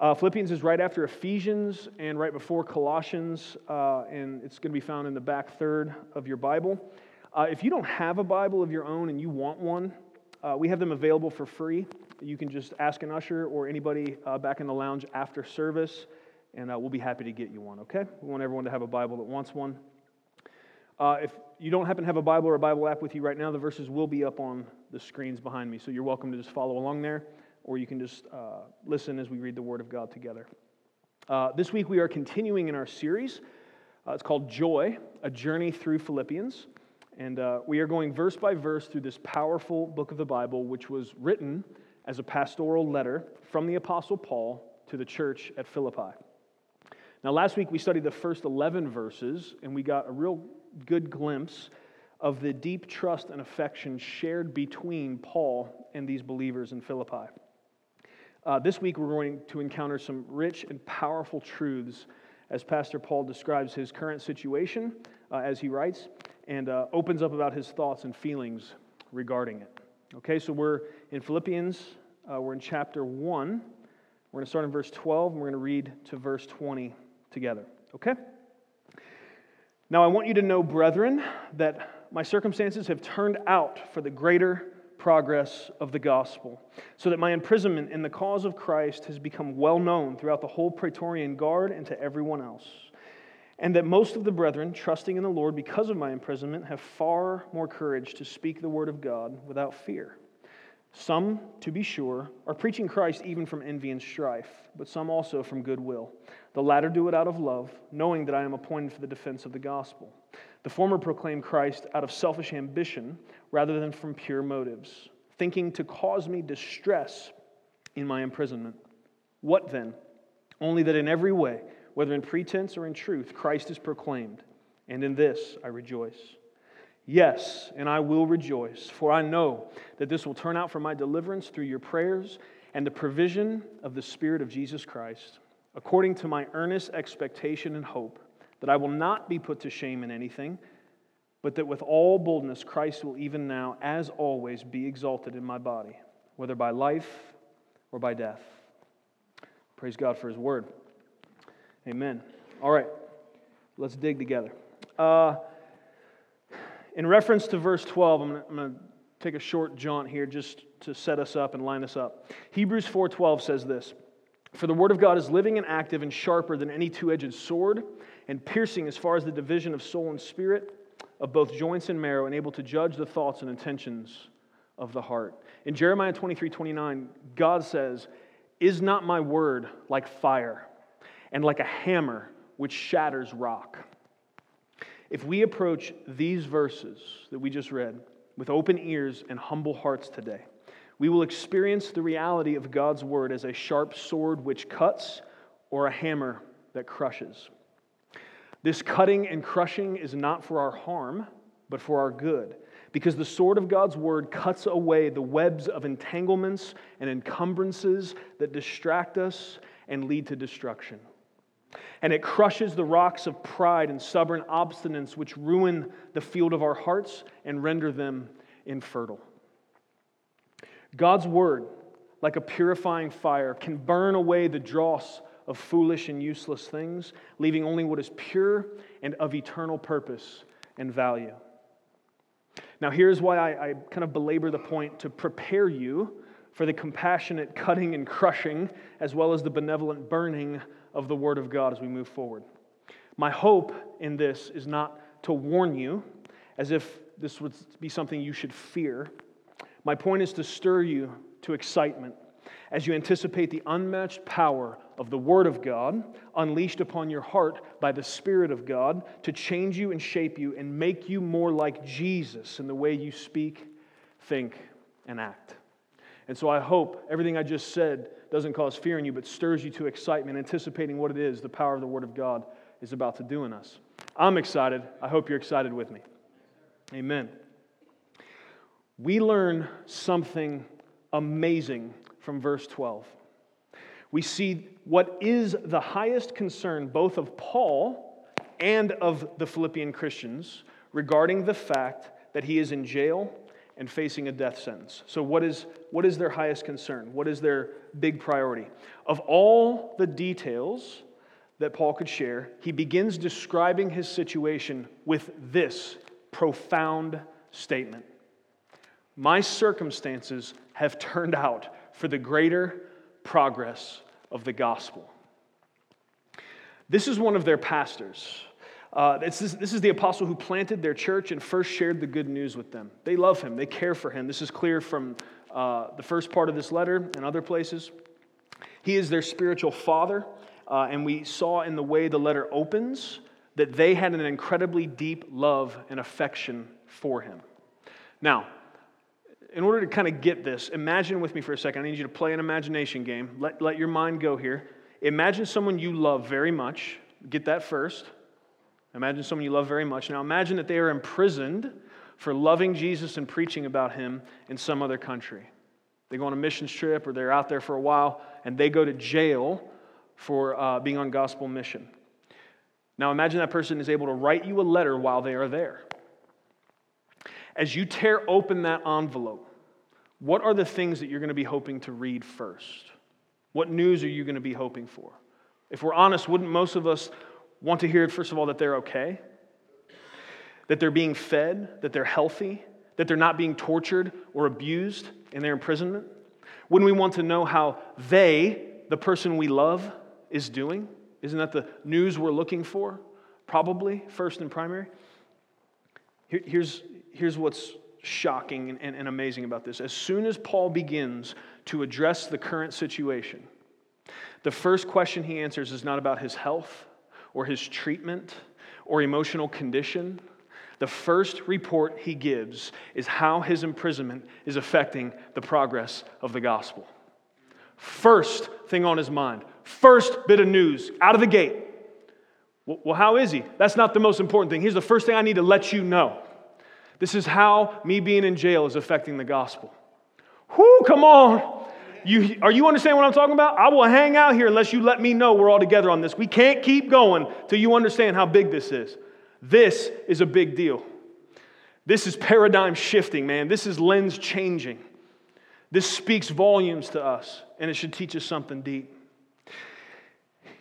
Uh, Philippians is right after Ephesians and right before Colossians, uh, and it's going to be found in the back third of your Bible. Uh, if you don't have a Bible of your own and you want one, uh, we have them available for free. You can just ask an usher or anybody uh, back in the lounge after service, and uh, we'll be happy to get you one, okay? We want everyone to have a Bible that wants one. If you don't happen to have a Bible or a Bible app with you right now, the verses will be up on the screens behind me. So you're welcome to just follow along there, or you can just uh, listen as we read the Word of God together. Uh, this week we are continuing in our series. Uh, it's called Joy, a journey through Philippians. And uh, we are going verse by verse through this powerful book of the Bible, which was written as a pastoral letter from the Apostle Paul to the church at Philippi. Now, last week we studied the first 11 verses, and we got a real good glimpse of the deep trust and affection shared between Paul and these believers in Philippi. Uh, this week, we're going to encounter some rich and powerful truths as Pastor Paul describes his current situation uh, as he writes and uh, opens up about his thoughts and feelings regarding it. Okay, so we're in Philippians, uh, we're in chapter 1. We're going to start in verse 12, and we're going to read to verse 20 together. Okay? Now, I want you to know, brethren, that my circumstances have turned out for the greater progress of the gospel, so that my imprisonment in the cause of Christ has become well known throughout the whole Praetorian Guard and to everyone else. And that most of the brethren, trusting in the Lord because of my imprisonment, have far more courage to speak the word of God without fear. Some, to be sure, are preaching Christ even from envy and strife, but some also from goodwill. The latter do it out of love, knowing that I am appointed for the defense of the gospel. The former proclaim Christ out of selfish ambition rather than from pure motives, thinking to cause me distress in my imprisonment. What then? Only that in every way, whether in pretense or in truth, Christ is proclaimed, and in this I rejoice. Yes, and I will rejoice, for I know that this will turn out for my deliverance through your prayers and the provision of the Spirit of Jesus Christ, according to my earnest expectation and hope that I will not be put to shame in anything, but that with all boldness Christ will even now, as always, be exalted in my body, whether by life or by death. Praise God for his word. Amen. All right, let's dig together. Uh, in reference to verse 12, I'm going to take a short jaunt here just to set us up and line us up. Hebrews 4:12 says this: "For the word of God is living and active and sharper than any two-edged sword, and piercing as far as the division of soul and spirit, of both joints and marrow, and able to judge the thoughts and intentions of the heart." In Jeremiah 23:29, God says, "Is not my word like fire, and like a hammer which shatters rock?" If we approach these verses that we just read with open ears and humble hearts today, we will experience the reality of God's word as a sharp sword which cuts or a hammer that crushes. This cutting and crushing is not for our harm, but for our good, because the sword of God's word cuts away the webs of entanglements and encumbrances that distract us and lead to destruction and it crushes the rocks of pride and stubborn obstinance which ruin the field of our hearts and render them infertile. God's word, like a purifying fire, can burn away the dross of foolish and useless things, leaving only what is pure and of eternal purpose and value. Now, here's why I, I kind of belabor the point to prepare you for the compassionate cutting and crushing, as well as the benevolent burning of the Word of God as we move forward. My hope in this is not to warn you as if this would be something you should fear. My point is to stir you to excitement as you anticipate the unmatched power of the Word of God unleashed upon your heart by the Spirit of God to change you and shape you and make you more like Jesus in the way you speak, think, and act. And so I hope everything I just said doesn't cause fear in you, but stirs you to excitement, anticipating what it is the power of the Word of God is about to do in us. I'm excited. I hope you're excited with me. Amen. We learn something amazing from verse 12. We see what is the highest concern both of Paul and of the Philippian Christians regarding the fact that he is in jail and facing a death sentence. So, what is, what is their highest concern? What is their big priority? Of all the details that Paul could share, he begins describing his situation with this profound statement My circumstances have turned out for the greater progress of the gospel. This is one of their pastors. Uh, this, is, this is the apostle who planted their church and first shared the good news with them. They love him, they care for him. This is clear from uh, the first part of this letter and other places. He is their spiritual father, uh, and we saw in the way the letter opens that they had an incredibly deep love and affection for him. Now, in order to kind of get this, imagine with me for a second. I need you to play an imagination game. Let, let your mind go here. Imagine someone you love very much. Get that first. Imagine someone you love very much. Now imagine that they are imprisoned for loving Jesus and preaching about him in some other country. They go on a missions trip or they're out there for a while and they go to jail for uh, being on gospel mission. Now imagine that person is able to write you a letter while they are there. As you tear open that envelope, what are the things that you're going to be hoping to read first? What news are you going to be hoping for? If we're honest, wouldn't most of us want to hear, first of all, that they're okay, that they're being fed, that they're healthy, that they're not being tortured or abused in their imprisonment? Wouldn't we want to know how they, the person we love, is doing? Isn't that the news we're looking for? Probably, first and primary. Here, here's, here's what's shocking and, and, amazing about this. As soon as Paul begins to address the current situation, the first question he answers is not about his health or his treatment or emotional condition. The first report he gives is how his imprisonment is affecting the progress of the gospel. First thing on his mind, first bit of news out of the gate. Well, how is he? That's not the most important thing. Here's the first thing I need to let you know. This is how me being in jail is affecting the gospel. Whoo, come on. You, are you understand what I'm talking about? I will hang out here unless you let me know we're all together on this. We can't keep going till you understand how big this is. This is a big deal. This is paradigm shifting, man. This is lens changing. This speaks volumes to us, and it should teach us something deep.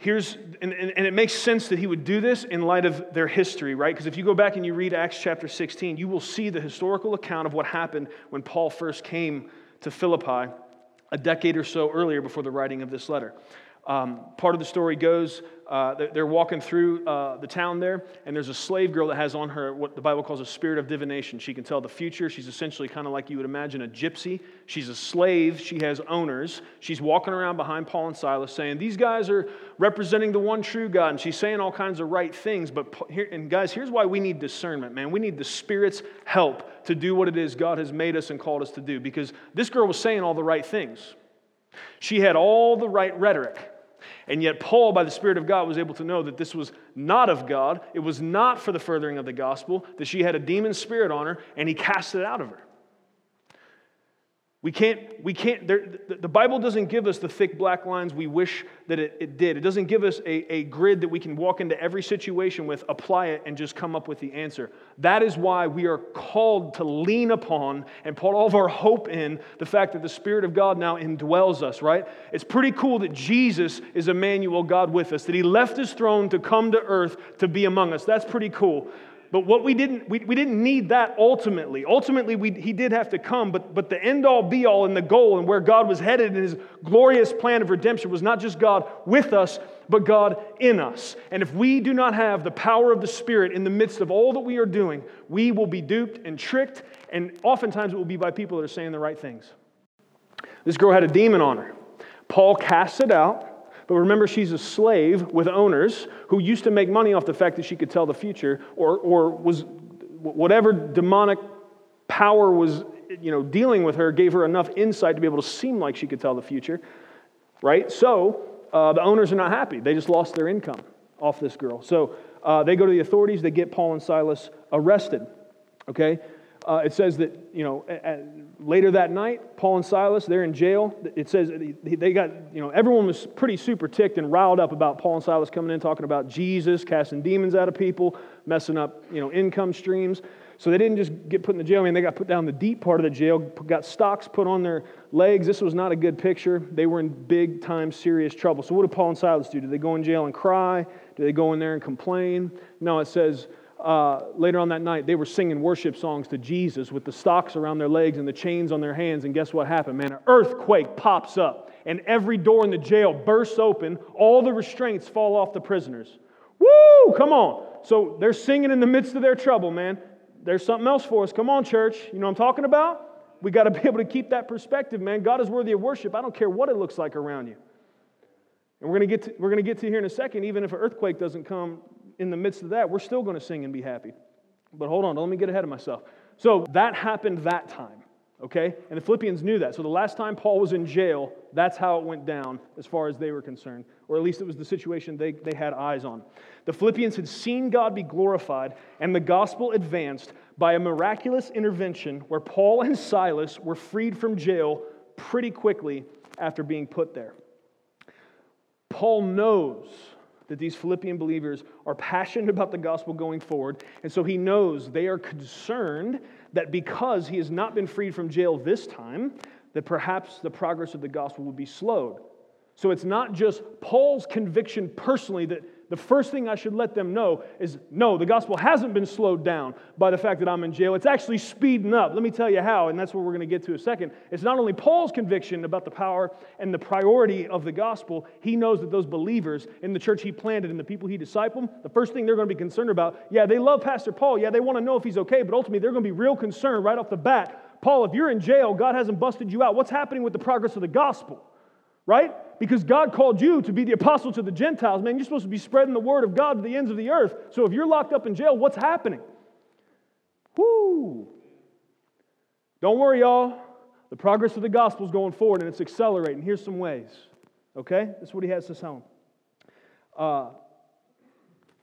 Here's, and, and, and it makes sense that he would do this in light of their history, right? Because if you go back and you read Acts chapter 16, you will see the historical account of what happened when Paul first came to Philippi a decade or so earlier before the writing of this letter. Um, part of the story goes uh, they're walking through uh, the town there, and there's a slave girl that has on her what the Bible calls a spirit of divination. She can tell the future. She's essentially kind of like you would imagine a gypsy. She's a slave. She has owners. She's walking around behind Paul and Silas saying, These guys are representing the one true God. And she's saying all kinds of right things. But here, and guys, here's why we need discernment, man. We need the Spirit's help to do what it is God has made us and called us to do. Because this girl was saying all the right things. She had all the right rhetoric. And yet, Paul, by the Spirit of God, was able to know that this was not of God. It was not for the furthering of the gospel, that she had a demon spirit on her, and he cast it out of her. We can't, we can't, there, the Bible doesn't give us the thick black lines we wish that it, it did. It doesn't give us a, a grid that we can walk into every situation with, apply it, and just come up with the answer. That is why we are called to lean upon and put all of our hope in the fact that the Spirit of God now indwells us, right? It's pretty cool that Jesus is Emmanuel, God with us, that He left His throne to come to earth to be among us. That's pretty cool. But what we didn't, we, we didn't need that ultimately. Ultimately, we, he did have to come, but, but the end all be all and the goal and where God was headed in his glorious plan of redemption was not just God with us, but God in us. And if we do not have the power of the Spirit in the midst of all that we are doing, we will be duped and tricked, and oftentimes it will be by people that are saying the right things. This girl had a demon on her. Paul casts it out. But remember, she's a slave with owners who used to make money off the fact that she could tell the future or, or was whatever demonic power was you know, dealing with her gave her enough insight to be able to seem like she could tell the future, right? So uh, the owners are not happy. They just lost their income. off this girl. So uh, they go to the authorities, they get Paul and Silas arrested. Okay? Uh, it says that, you know, at, later that night, Paul and Silas, they're in jail. It says they got, you know, everyone was pretty super ticked and riled up about Paul and Silas coming in talking about Jesus, casting demons out of people, messing up, you know, income streams. So they didn't just get put in the jail. I mean, they got put down the deep part of the jail, got stocks put on their legs. This was not a good picture. They were in big time, serious trouble. So what did Paul and Silas do? Do they go in jail and cry? Do they go in there and complain? No, it says uh, later on that night, they were singing worship songs to Jesus with the stocks around their legs and the chains on their hands. And guess what happened, man? An earthquake pops up, and every door in the jail bursts open. All the restraints fall off the prisoners. Woo! Come on. So they're singing in the midst of their trouble, man. There's something else for us. Come on, church. You know what I'm talking about? We got to be able to keep that perspective, man. God is worthy of worship. I don't care what it looks like around you. And we're going to get we're going to get to here in a second. Even if an earthquake doesn't come, in the midst of that, we're still going to sing and be happy. But hold on, let me get ahead of myself. So that happened that time, okay? And the Philippians knew that. So the last time Paul was in jail, that's how it went down as far as they were concerned, or at least it was the situation they, they had eyes on. The Philippians had seen God be glorified, and the gospel advanced by a miraculous intervention where Paul and Silas were freed from jail pretty quickly after being put there. Paul knows that these Philippian believers are passionate about the gospel going forward. And so he knows they are concerned that because he has not been freed from jail this time, that perhaps the progress of the gospel will be slowed. So it's not just Paul's conviction personally that the first thing I should let them know is no, the gospel hasn't been slowed down by the fact that I'm in jail. It's actually speeding up. Let me tell you how, and that's what we're going to get to a second. It's not only Paul's conviction about the power and the priority of the gospel, he knows that those believers in the church he planted and the people he discipled, the first thing they're going to be concerned about, yeah, they love Pastor Paul. Yeah, they want to know if he's okay, but ultimately they're going to be real concerned right off the bat. Paul, if you're in jail, God hasn't busted you out. What's happening with the progress of the gospel? Right? Because God called you to be the apostle to the Gentiles. Man, you're supposed to be spreading the word of God to the ends of the earth. So if you're locked up in jail, what's happening? Whoo! Don't worry, y'all. The progress of the gospel is going forward and it's accelerating. Here's some ways. Okay? That's what he has to tell them. Uh,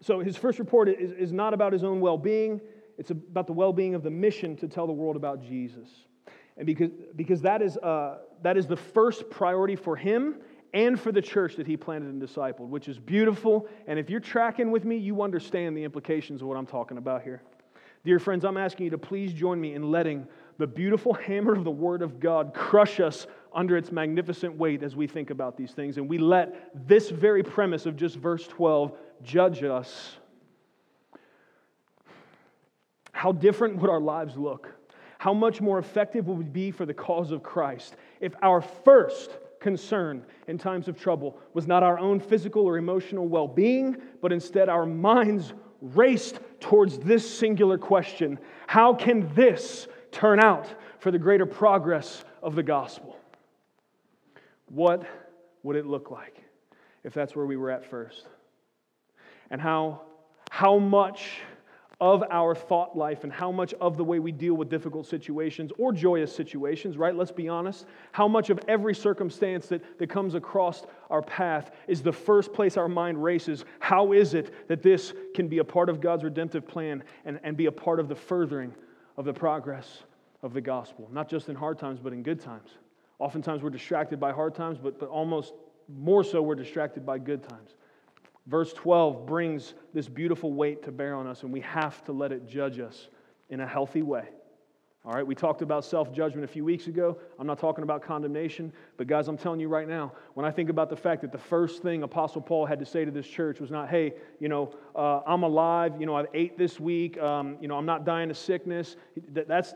so his first report is, is not about his own well being, it's about the well being of the mission to tell the world about Jesus. And because, because that, is, uh, that is the first priority for him and for the church that he planted and discipled, which is beautiful. And if you're tracking with me, you understand the implications of what I'm talking about here. Dear friends, I'm asking you to please join me in letting the beautiful hammer of the Word of God crush us under its magnificent weight as we think about these things. And we let this very premise of just verse 12 judge us. How different would our lives look? How much more effective would we be for the cause of Christ if our first concern in times of trouble was not our own physical or emotional well being, but instead our minds raced towards this singular question How can this turn out for the greater progress of the gospel? What would it look like if that's where we were at first? And how, how much of our thought life and how much of the way we deal with difficult situations or joyous situations, right? Let's be honest. How much of every circumstance that, that comes across our path is the first place our mind races? How is it that this can be a part of God's redemptive plan and, and be a part of the furthering of the progress of the gospel? Not just in hard times, but in good times. Oftentimes we're distracted by hard times, but, but almost more so we're distracted by good times. Verse 12 brings this beautiful weight to bear on us, and we have to let it judge us in a healthy way. All right, we talked about self judgment a few weeks ago. I'm not talking about condemnation, but guys, I'm telling you right now, when I think about the fact that the first thing Apostle Paul had to say to this church was not, hey, you know, uh, I'm alive, you know, I've ate this week, um, you know, I'm not dying of sickness. That's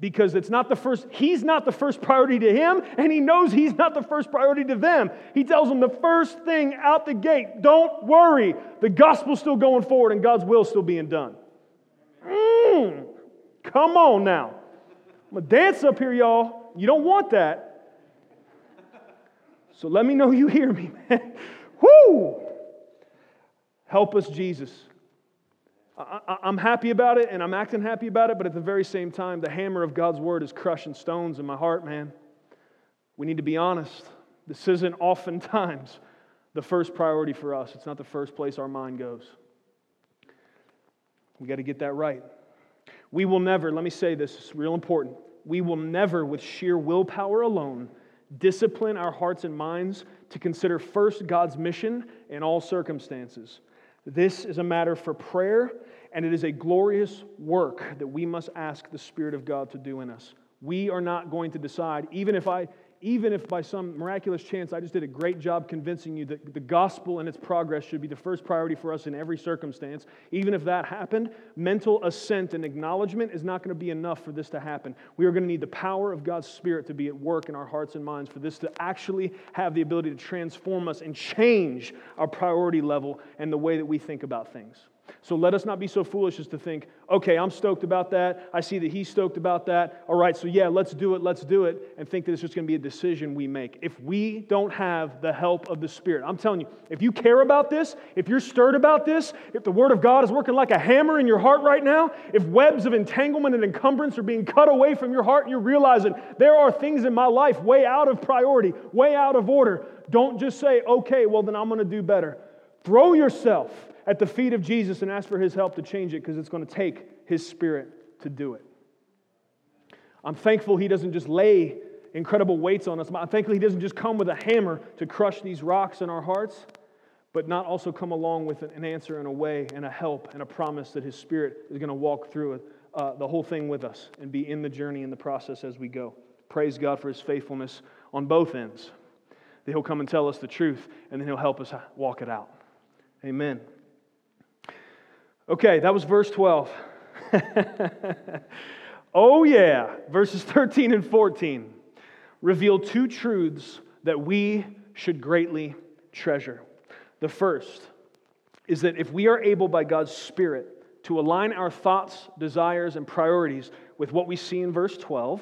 because it's not the first, he's not the first priority to him, and he knows he's not the first priority to them. He tells them the first thing out the gate don't worry, the gospel's still going forward and God's will still being done. Mm. Come on now. I'm going to dance up here, y'all. You don't want that. So let me know you hear me, man. Whoo! Help us, Jesus. I, am happy about it and I'm acting happy about it, but at the very same time, the hammer of God's word is crushing stones in my heart, man. We need to be honest. This isn't oftentimes the first priority for us. It's not the first place our mind goes. We got to get that right. We will never, let me say this, it's real important. We will never, with sheer willpower alone, discipline our hearts and minds to consider first God's mission in all circumstances. This is a matter for prayer, and it is a glorious work that we must ask the Spirit of God to do in us. We are not going to decide, even if I even if by some miraculous chance I just did a great job convincing you that the gospel and its progress should be the first priority for us in every circumstance, even if that happened, mental assent and acknowledgement is not going to be enough for this to happen. We are going to need the power of God's Spirit to be at work in our hearts and minds for this to actually have the ability to transform us and change our priority level and the way that we think about things. So let us not be so foolish as to think, okay, I'm stoked about that. I see that he's stoked about that. All right, so yeah, let's do it, let's do it, and think that it's just going to be a decision we make. If we don't have the help of the Spirit, I'm telling you, if you care about this, if you're stirred about this, if the Word of God is working like a hammer in your heart right now, if webs of entanglement and encumbrance are being cut away from your heart, and you're realizing there are things in my life way out of priority, way out of order, don't just say, okay, well, then I'm going to do better. Throw yourself at the feet of Jesus and ask for his help to change it because it's going to take his spirit to do it. I'm thankful he doesn't just lay incredible weights on us. I'm thankful he doesn't just come with a hammer to crush these rocks in our hearts, but not also come along with an answer and a way and a help and a promise that his spirit is going to walk through uh, the whole thing with us and be in the journey and the process as we go. Praise God for his faithfulness on both ends. That he'll come and tell us the truth and then he'll help us walk it out. Amen. Okay, that was verse 12. oh, yeah, verses 13 and 14 reveal two truths that we should greatly treasure. The first is that if we are able by God's Spirit to align our thoughts, desires, and priorities with what we see in verse 12,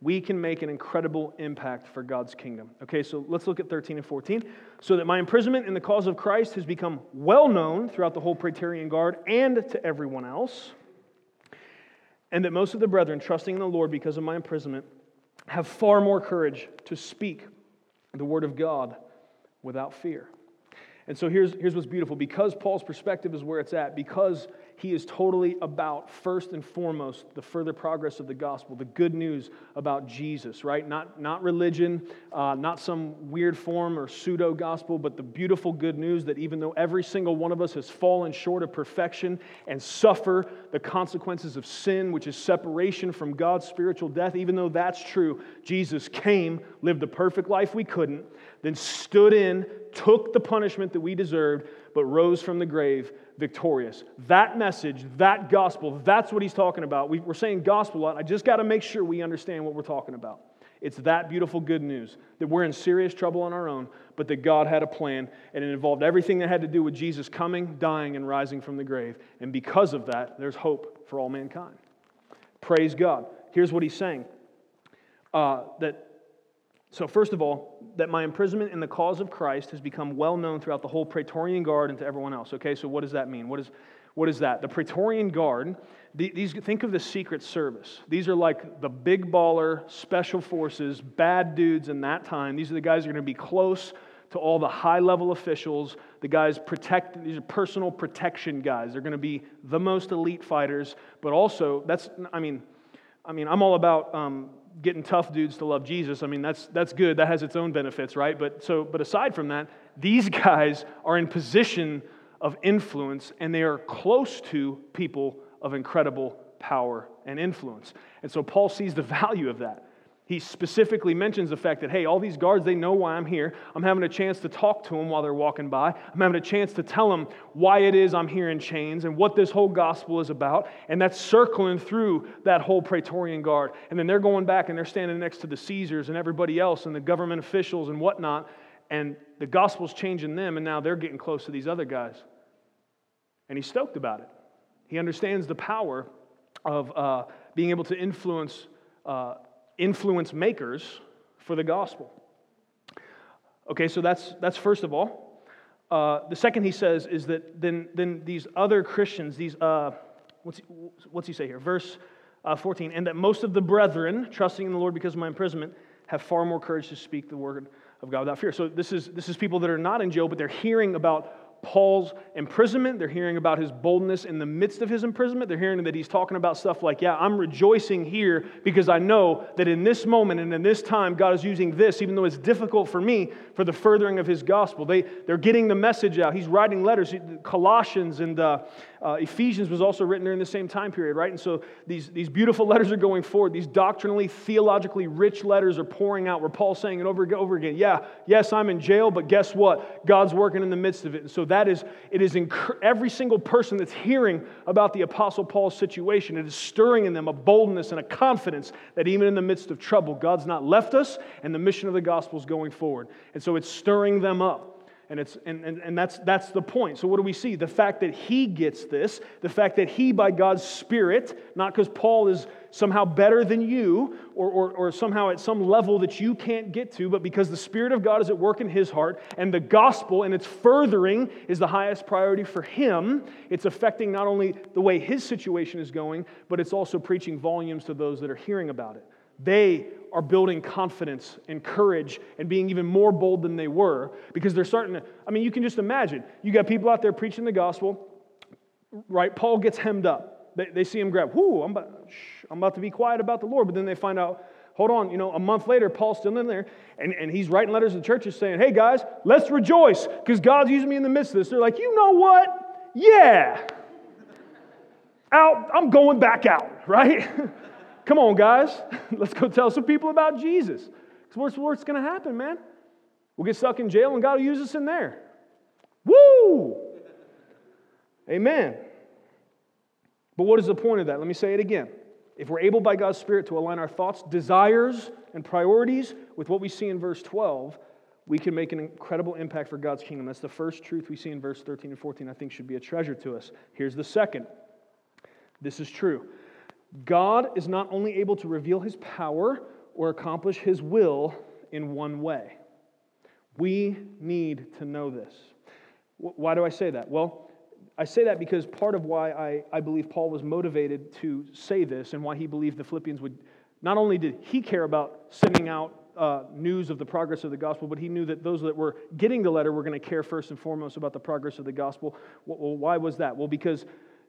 we can make an incredible impact for God's kingdom. Okay, so let's look at 13 and 14. So that my imprisonment in the cause of Christ has become well known throughout the whole Praetorian Guard and to everyone else, and that most of the brethren, trusting in the Lord because of my imprisonment, have far more courage to speak the word of God without fear. And so here's, here's what's beautiful. Because Paul's perspective is where it's at, because he is totally about, first and foremost, the further progress of the gospel, the good news about Jesus, right? Not, not religion, uh, not some weird form or pseudo gospel, but the beautiful good news that even though every single one of us has fallen short of perfection and suffer the consequences of sin, which is separation from God's spiritual death, even though that's true, Jesus came, lived the perfect life we couldn't, then stood in, took the punishment that we deserved, but rose from the grave victorious. That message, that gospel, that's what he's talking about. We, are saying gospel a lot. I just got to make sure we understand what we're talking about. It's that beautiful good news that we're in serious trouble on our own, but that God had a plan, and it involved everything that had to do with Jesus coming, dying, and rising from the grave. And because of that, there's hope for all mankind. Praise God. Here's what he's saying uh, that so, first of all, that my imprisonment in the cause of Christ has become well known throughout the whole Praetorian Guard and to everyone else. Okay, so what does that mean? What is, what is that? The Praetorian Guard, these, think of the Secret Service. These are like the big baller, special forces, bad dudes in that time. These are the guys who are going to be close to all the high level officials. The guys protect, these are personal protection guys. They're going to be the most elite fighters, but also, that's, I mean, I mean, I'm all about um, getting tough dudes to love Jesus, I mean, that's, that's good. That has its own benefits, right? But, so, but aside from that, these guys are in position of influence and they are close to people of incredible power and influence. And so Paul sees the value of that he specifically mentions the fact that, hey, all these guards, they know why I'm here. I'm having a chance to talk to them while they're walking by. I'm having a chance to tell them why it is I'm here in chains and what this whole gospel is about. And that's circling through that whole Praetorian Guard. And then they're going back and they're standing next to the Caesars and everybody else and the government officials and whatnot. And the gospel's changing them, and now they're getting close to these other guys. And he's stoked about it. He understands the power of uh, being able to influence. Uh, influence makers for the gospel. Okay, so that's, that's first of all. Uh, the second he says is that then, then these other Christians, these, uh, what's, he, what's he say here? Verse uh, 14, and that most of the brethren, trusting in the Lord because of my imprisonment, have far more courage to speak the word of God without fear. So this is, this is people that are not in jail, but they're hearing about Paul's imprisonment. They're hearing about his boldness in the midst of his imprisonment. They're hearing that he's talking about stuff like, yeah, I'm rejoicing here because I know that in this moment and in this time, God is using this, even though it's difficult for me, for the furthering of his gospel. They, they're getting the message out. He's writing letters. Colossians and uh, uh, Ephesians was also written during the same time period, right? And so these, these beautiful letters are going forward. These doctrinally, theologically rich letters are pouring out where Paul's saying it over and over again, yeah, yes, I'm in jail, but guess what? God's working in the midst of it. And so that is, it is inc- every single person that's hearing about the Apostle Paul's situation, it is stirring in them a boldness and a confidence that even in the midst of trouble, God's not left us and the mission of the gospel is going forward. And so it's stirring them up. And, it's, and, and, and that's, that's the point. So, what do we see? The fact that he gets this, the fact that he, by God's Spirit, not because Paul is somehow better than you or, or, or somehow at some level that you can't get to, but because the Spirit of God is at work in his heart and the gospel and its furthering is the highest priority for him, it's affecting not only the way his situation is going, but it's also preaching volumes to those that are hearing about it. They are building confidence and courage and being even more bold than they were because they're starting to. I mean, you can just imagine. You got people out there preaching the gospel, right? Paul gets hemmed up. They, they see him grab, whoo, I'm about, I'm about to be quiet about the Lord. But then they find out, hold on, you know, a month later, Paul's still in there and, and he's writing letters to churches saying, hey guys, let's rejoice because God's using me in the midst of this. They're like, you know what? Yeah. Out, I'm going back out, right? Come on, guys. Let's go tell some people about Jesus. Because what's, what's going to happen, man? We'll get stuck in jail and God will use us in there. Woo! Amen. But what is the point of that? Let me say it again. If we're able by God's Spirit to align our thoughts, desires, and priorities with what we see in verse 12, we can make an incredible impact for God's kingdom. That's the first truth we see in verse 13 and 14, I think should be a treasure to us. Here's the second. This is true. God is not only able to reveal his power or accomplish his will in one way. We need to know this. Why do I say that? Well, I say that because part of why I, I believe Paul was motivated to say this and why he believed the Philippians would, not only did he care about sending out uh, news of the progress of the gospel, but he knew that those that were getting the letter were going to care first and foremost about the progress of the gospel. Well, why was that? Well, because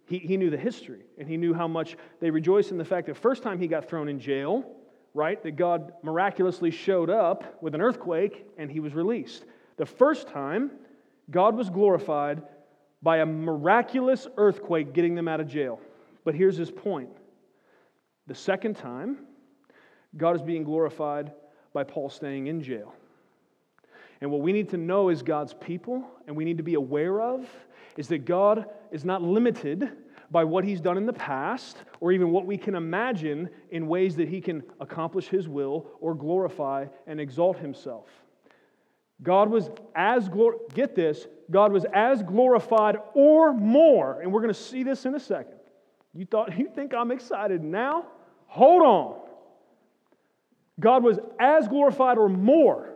he, he knew the history, and he knew how much they rejoiced in the fact that first time he got thrown in jail, right, that God miraculously showed up with an earthquake and he was released. The first time, God was glorified by a miraculous earthquake getting them out of jail. But here's his point the second time, God is being glorified by Paul staying in jail. And what we need to know is God's people, and we need to be aware of, is that God is not limited by what he's done in the past or even what we can imagine in ways that he can accomplish his will or glorify and exalt himself. God was as glor- get this, God was as glorified or more, and we're going to see this in a second. You thought you think I'm excited now? Hold on. God was as glorified or more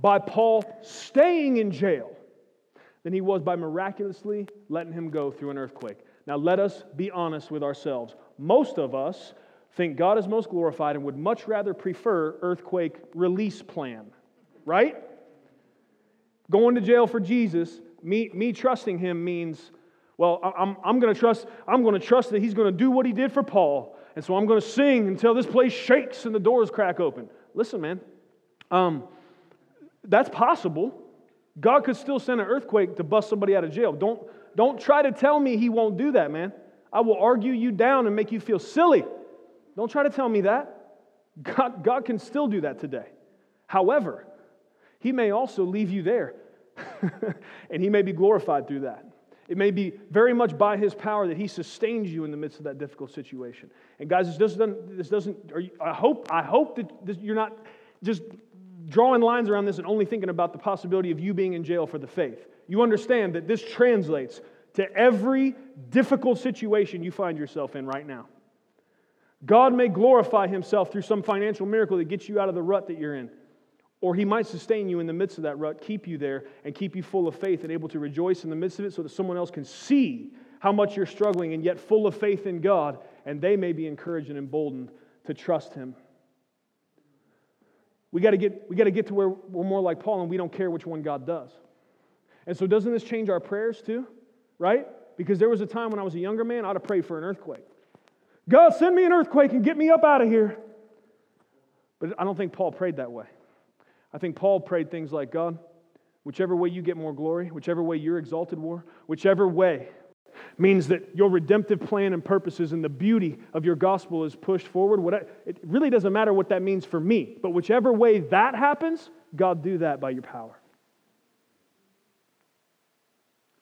by Paul staying in jail than he was by miraculously letting him go through an earthquake. Now, let us be honest with ourselves. Most of us think God is most glorified and would much rather prefer earthquake release plan, right? Going to jail for Jesus, me, me trusting him means, well, I'm, I'm going to trust, I'm going to trust that he's going to do what he did for Paul. And so I'm going to sing until this place shakes and the doors crack open. Listen, man, um, that's possible. God could still send an earthquake to bust somebody out of jail. Don't, don't try to tell me he won't do that, man. I will argue you down and make you feel silly. Don't try to tell me that. God, God can still do that today. However, he may also leave you there, and he may be glorified through that. It may be very much by his power that he sustains you in the midst of that difficult situation. And guys, this doesn't, this doesn't you, I hope, I hope that this, you're not just drawing lines around this and only thinking about the possibility of you being in jail for the faith. You understand that this translates to every difficult situation you find yourself in right now. God may glorify himself through some financial miracle that gets you out of the rut that you're in. Or he might sustain you in the midst of that rut, keep you there, and keep you full of faith and able to rejoice in the midst of it so that someone else can see how much you're struggling and yet full of faith in God, and they may be encouraged and emboldened to trust him We got to get we got to get to where we're more like Paul and we don't care which one God does. And so doesn't this change our prayers too? Right? Because there was a time when I was a younger man, I'd have prayed for an earthquake. God, send me an earthquake and get me up out of here. But I don't think Paul prayed that way. I think Paul prayed things like, God, whichever way you get more glory, whichever way you're exalted more, whichever way means that your redemptive plan and purposes and the beauty of your gospel is pushed forward. What it really doesn't matter what that means for me, but whichever way that happens, God, do that by your power.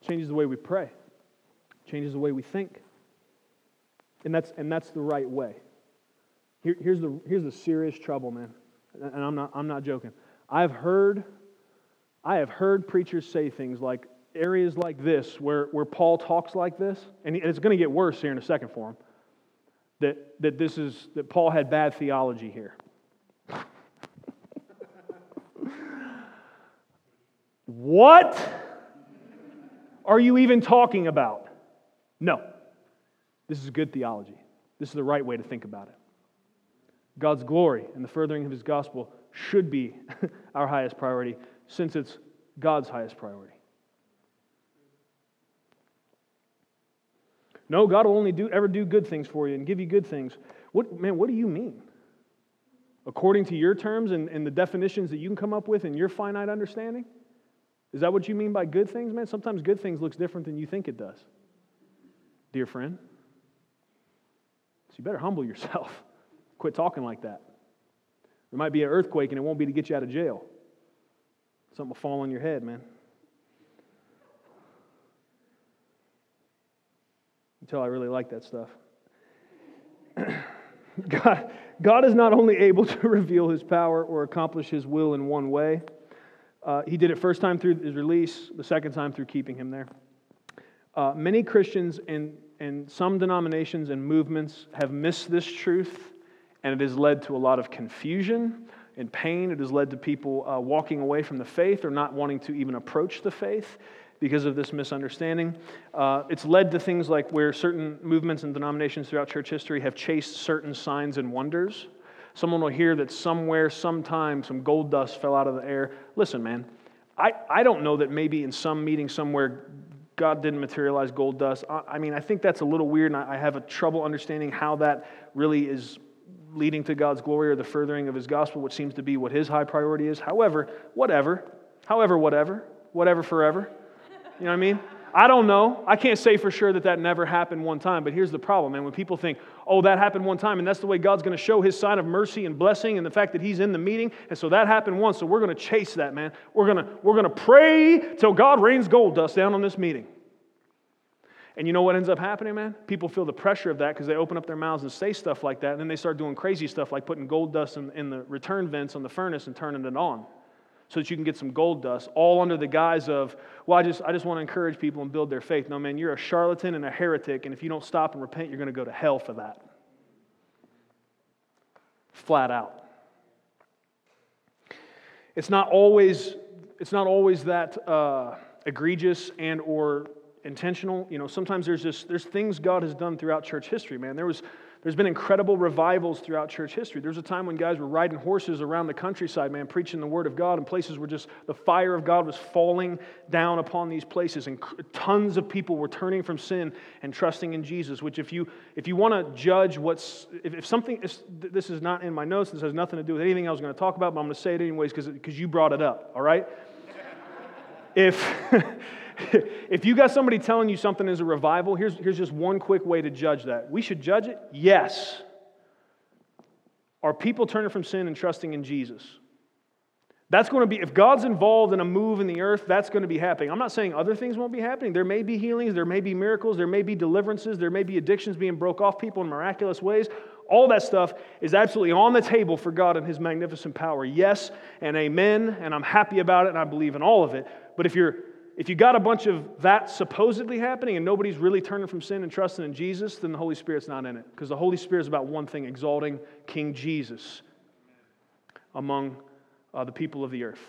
Changes the way we pray, changes the way we think. And that's, and that's the right way. Here, here's, the, here's the serious trouble, man. And I'm not, I'm not joking. I've heard, I have heard preachers say things like, areas like this where, where Paul talks like this, and it's going to get worse here in a second for him, that, that this is that Paul had bad theology here. what are you even talking about? No. This is good theology. This is the right way to think about it. God's glory and the furthering of his gospel should be our highest priority since it's God's highest priority. No, God will only do, ever do good things for you and give you good things. What, man, what do you mean? According to your terms and, and the definitions that you can come up with in your finite understanding? Is that what you mean by good things, man? Sometimes good things looks different than you think it does. Dear friend. So you better humble yourself. Quit talking like that. There might be an earthquake and it won't be to get you out of jail. Something will fall on your head, man. Until I really like that stuff. God, God is not only able to reveal his power or accomplish his will in one way, uh, he did it first time through his release, the second time through keeping him there. Uh, many Christians and, and some denominations and movements have missed this truth, and it has led to a lot of confusion and pain. It has led to people uh, walking away from the faith or not wanting to even approach the faith because of this misunderstanding. Uh, it's led to things like where certain movements and denominations throughout church history have chased certain signs and wonders. Someone will hear that somewhere, sometime, some gold dust fell out of the air. Listen, man, I, I don't know that maybe in some meeting somewhere God didn't materialize gold dust. I, I mean, I think that's a little weird, and I, I have a trouble understanding how that really is leading to God's glory or the furthering of his gospel, which seems to be what his high priority is. However, whatever. However, whatever. Whatever forever. You know what I mean? I don't know. I can't say for sure that that never happened one time, but here's the problem, man. When people think, oh, that happened one time, and that's the way God's going to show his sign of mercy and blessing and the fact that he's in the meeting, and so that happened once, so we're going to chase that, man. We're going to, we're going to pray till God rains gold dust down on this meeting. And you know what ends up happening, man? People feel the pressure of that because they open up their mouths and say stuff like that, and then they start doing crazy stuff like putting gold dust in, in the return vents on the furnace and turning it on so that you can get some gold dust, all under the guise of, well, I just, I just want to encourage people and build their faith. No, man, you're a charlatan and a heretic, and if you don't stop and repent, you're going to go to hell for that. Flat out. It's not always, it's not always that uh, egregious and or intentional. You know, sometimes there's just there's things God has done throughout church history, man. There was there's been incredible revivals throughout church history. There was a time when guys were riding horses around the countryside, man, preaching the word of God, and places were just, the fire of God was falling down upon these places, and tons of people were turning from sin and trusting in Jesus. Which, if you if you want to judge what's, if, if something, if, this is not in my notes, this has nothing to do with anything I was going to talk about, but I'm going to say it anyways because because you brought it up, all right? if. if you got somebody telling you something is a revival, here's, here's just one quick way to judge that. We should judge it? Yes. Are people turning from sin and trusting in Jesus? That's going to be, if God's involved in a move in the earth, that's going to be happening. I'm not saying other things won't be happening. There may be healings, there may be miracles, there may be deliverances, there may be addictions being broke off people in miraculous ways. All that stuff is absolutely on the table for God and His magnificent power. Yes and amen, and I'm happy about it and I believe in all of it. But if you're if you got a bunch of that supposedly happening and nobody's really turning from sin and trusting in Jesus, then the Holy Spirit's not in it. Because the Holy Spirit is about one thing exalting King Jesus among uh, the people of the earth.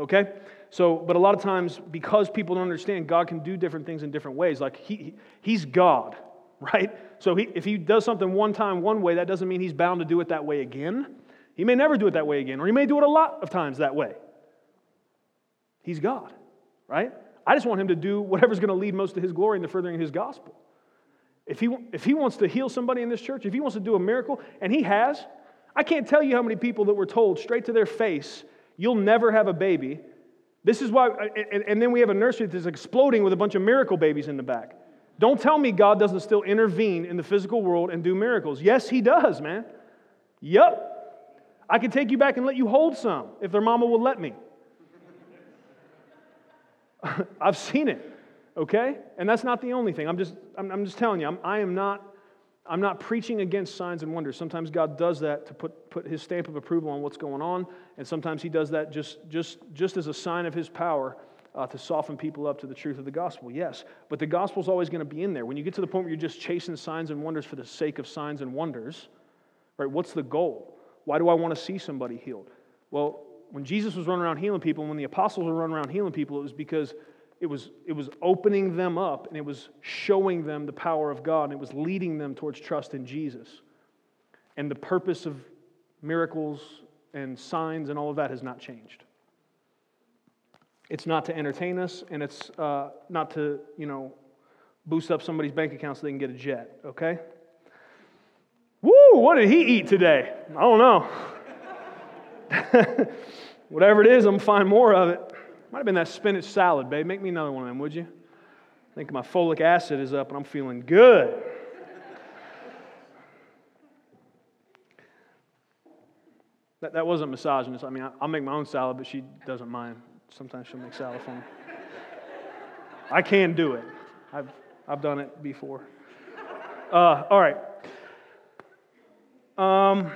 Okay? So, but a lot of times, because people don't understand, God can do different things in different ways. Like, he, He's God, right? So, he, if He does something one time one way, that doesn't mean He's bound to do it that way again. He may never do it that way again, or he may do it a lot of times that way. He's God, right? I just want him to do whatever's going to lead most to his glory in the furthering of his gospel. If he, if he wants to heal somebody in this church, if he wants to do a miracle, and he has, I can't tell you how many people that were told straight to their face, you'll never have a baby. This is why, and, and then we have a nursery that's exploding with a bunch of miracle babies in the back. Don't tell me God doesn't still intervene in the physical world and do miracles. Yes, He does, man. Yep. I can take you back and let you hold some if their mama will let me. I've seen it, okay? And that's not the only thing. I'm just, I'm, I'm just telling you, I'm, I am not, I'm not preaching against signs and wonders. Sometimes God does that to put, put his stamp of approval on what's going on, and sometimes he does that just, just, just as a sign of his power uh, to soften people up to the truth of the gospel, yes. But the gospel is always going to be in there. When you get to the point where you're just chasing signs and wonders for the sake of signs and wonders, right, what's the goal? Why do I want to see somebody healed? Well, when Jesus was running around healing people, when the apostles were running around healing people, it was because it was, it was opening them up and it was showing them the power of God and it was leading them towards trust in Jesus. And the purpose of miracles and signs and all of that has not changed. It's not to entertain us and it's uh, not to, you know, boost up somebody's bank account so they can get a jet, okay? Woo, what did he eat today? I don't know. Whatever it is, I'm going to find more of it. Might have been that spinach salad, babe. Make me another one of them, would you? I think my folic acid is up and I'm feeling good. that, that wasn't misogynist. I mean, I, I'll make my own salad, but she doesn't mind. Sometimes she'll make salad for me. I can do it. I've, I've done it before. Uh, all right. Um,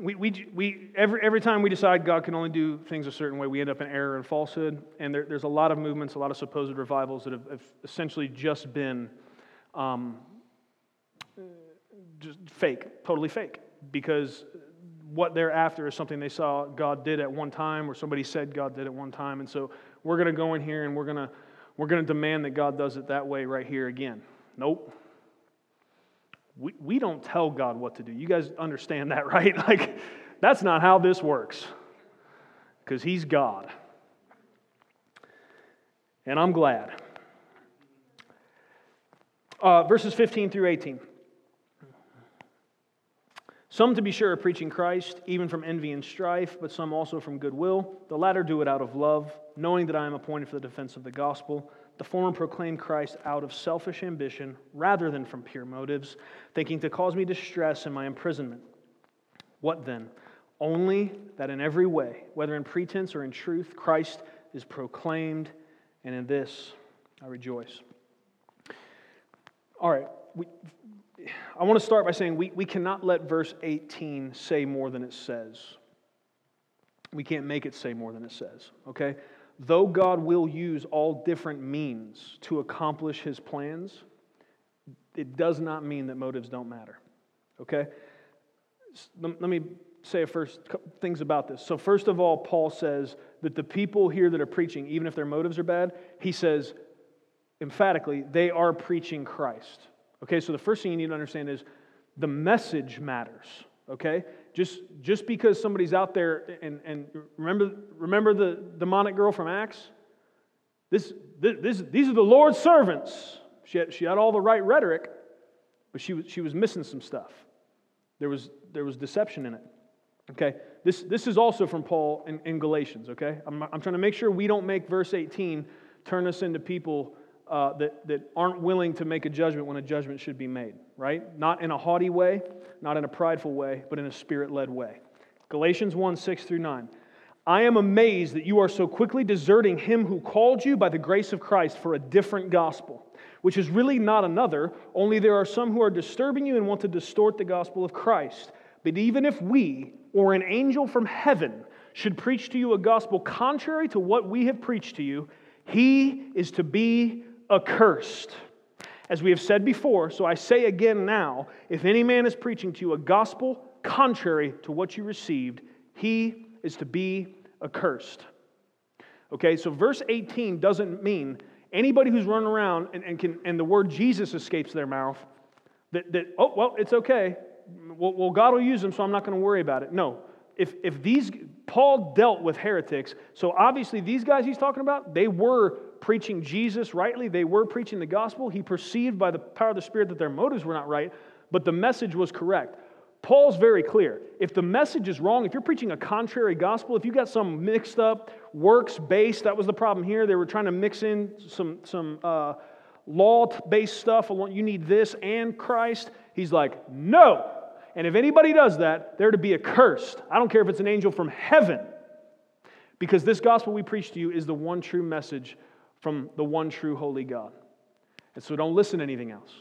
we, we, we, every, every time we decide God can only do things a certain way, we end up in error and falsehood. And there, there's a lot of movements, a lot of supposed revivals that have, have essentially just been um, just fake, totally fake. Because what they're after is something they saw God did at one time, or somebody said God did at one time. And so we're going to go in here and we're going to we're going to demand that God does it that way right here again. Nope we, we don't tell God what to do. You guys understand that, right? Like, that's not how this works because He's God. And I'm glad. Uh, verses 15 through 18. Some, to be sure, are preaching Christ, even from envy and strife, but some also from goodwill. The latter do it out of love, knowing that I am appointed for the defense of the gospel. The former proclaimed Christ out of selfish ambition rather than from pure motives, thinking to cause me distress in my imprisonment. What then? Only that in every way, whether in pretense or in truth, Christ is proclaimed, and in this I rejoice. All right, we, I want to start by saying we, we cannot let verse 18 say more than it says. We can't make it say more than it says, okay? Though God will use all different means to accomplish his plans, it does not mean that motives don't matter. Okay? Let me say a first things about this. So, first of all, Paul says that the people here that are preaching, even if their motives are bad, he says emphatically, they are preaching Christ. Okay, so the first thing you need to understand is the message matters. Okay? Just, just because somebody's out there and, and remember, remember the demonic girl from Acts? This, this, these are the Lord's servants. She had, she had all the right rhetoric, but she was, she was missing some stuff. There was, there was deception in it. Okay? This, this is also from Paul in, in Galatians, okay? I'm, I'm trying to make sure we don't make verse 18 turn us into people uh, that, that aren't willing to make a judgment when a judgment should be made, right? Not in a haughty way, not in a prideful way, but in a spirit led way. Galatians 1 6 through 9. I am amazed that you are so quickly deserting him who called you by the grace of Christ for a different gospel, which is really not another, only there are some who are disturbing you and want to distort the gospel of Christ. But even if we or an angel from heaven should preach to you a gospel contrary to what we have preached to you, he is to be accursed. As we have said before, so I say again now if any man is preaching to you a gospel contrary to what you received, he is to be accursed. Okay, so verse 18 doesn't mean anybody who's running around and, and, can, and the word Jesus escapes their mouth that, that, oh, well, it's okay. well, well God will use them, so I'm not going to worry about it. No. If, if these, Paul dealt with heretics, so obviously these guys he's talking about, they were preaching Jesus rightly, they were preaching the gospel. He perceived by the power of the Spirit that their motives were not right, but the message was correct. Paul's very clear. If the message is wrong, if you're preaching a contrary gospel, if you got some mixed up, works based, that was the problem here. They were trying to mix in some, some uh, law based stuff. You need this and Christ. He's like, no. And if anybody does that, they're to be accursed. I don't care if it's an angel from heaven, because this gospel we preach to you is the one true message from the one true holy God. And so don't listen to anything else.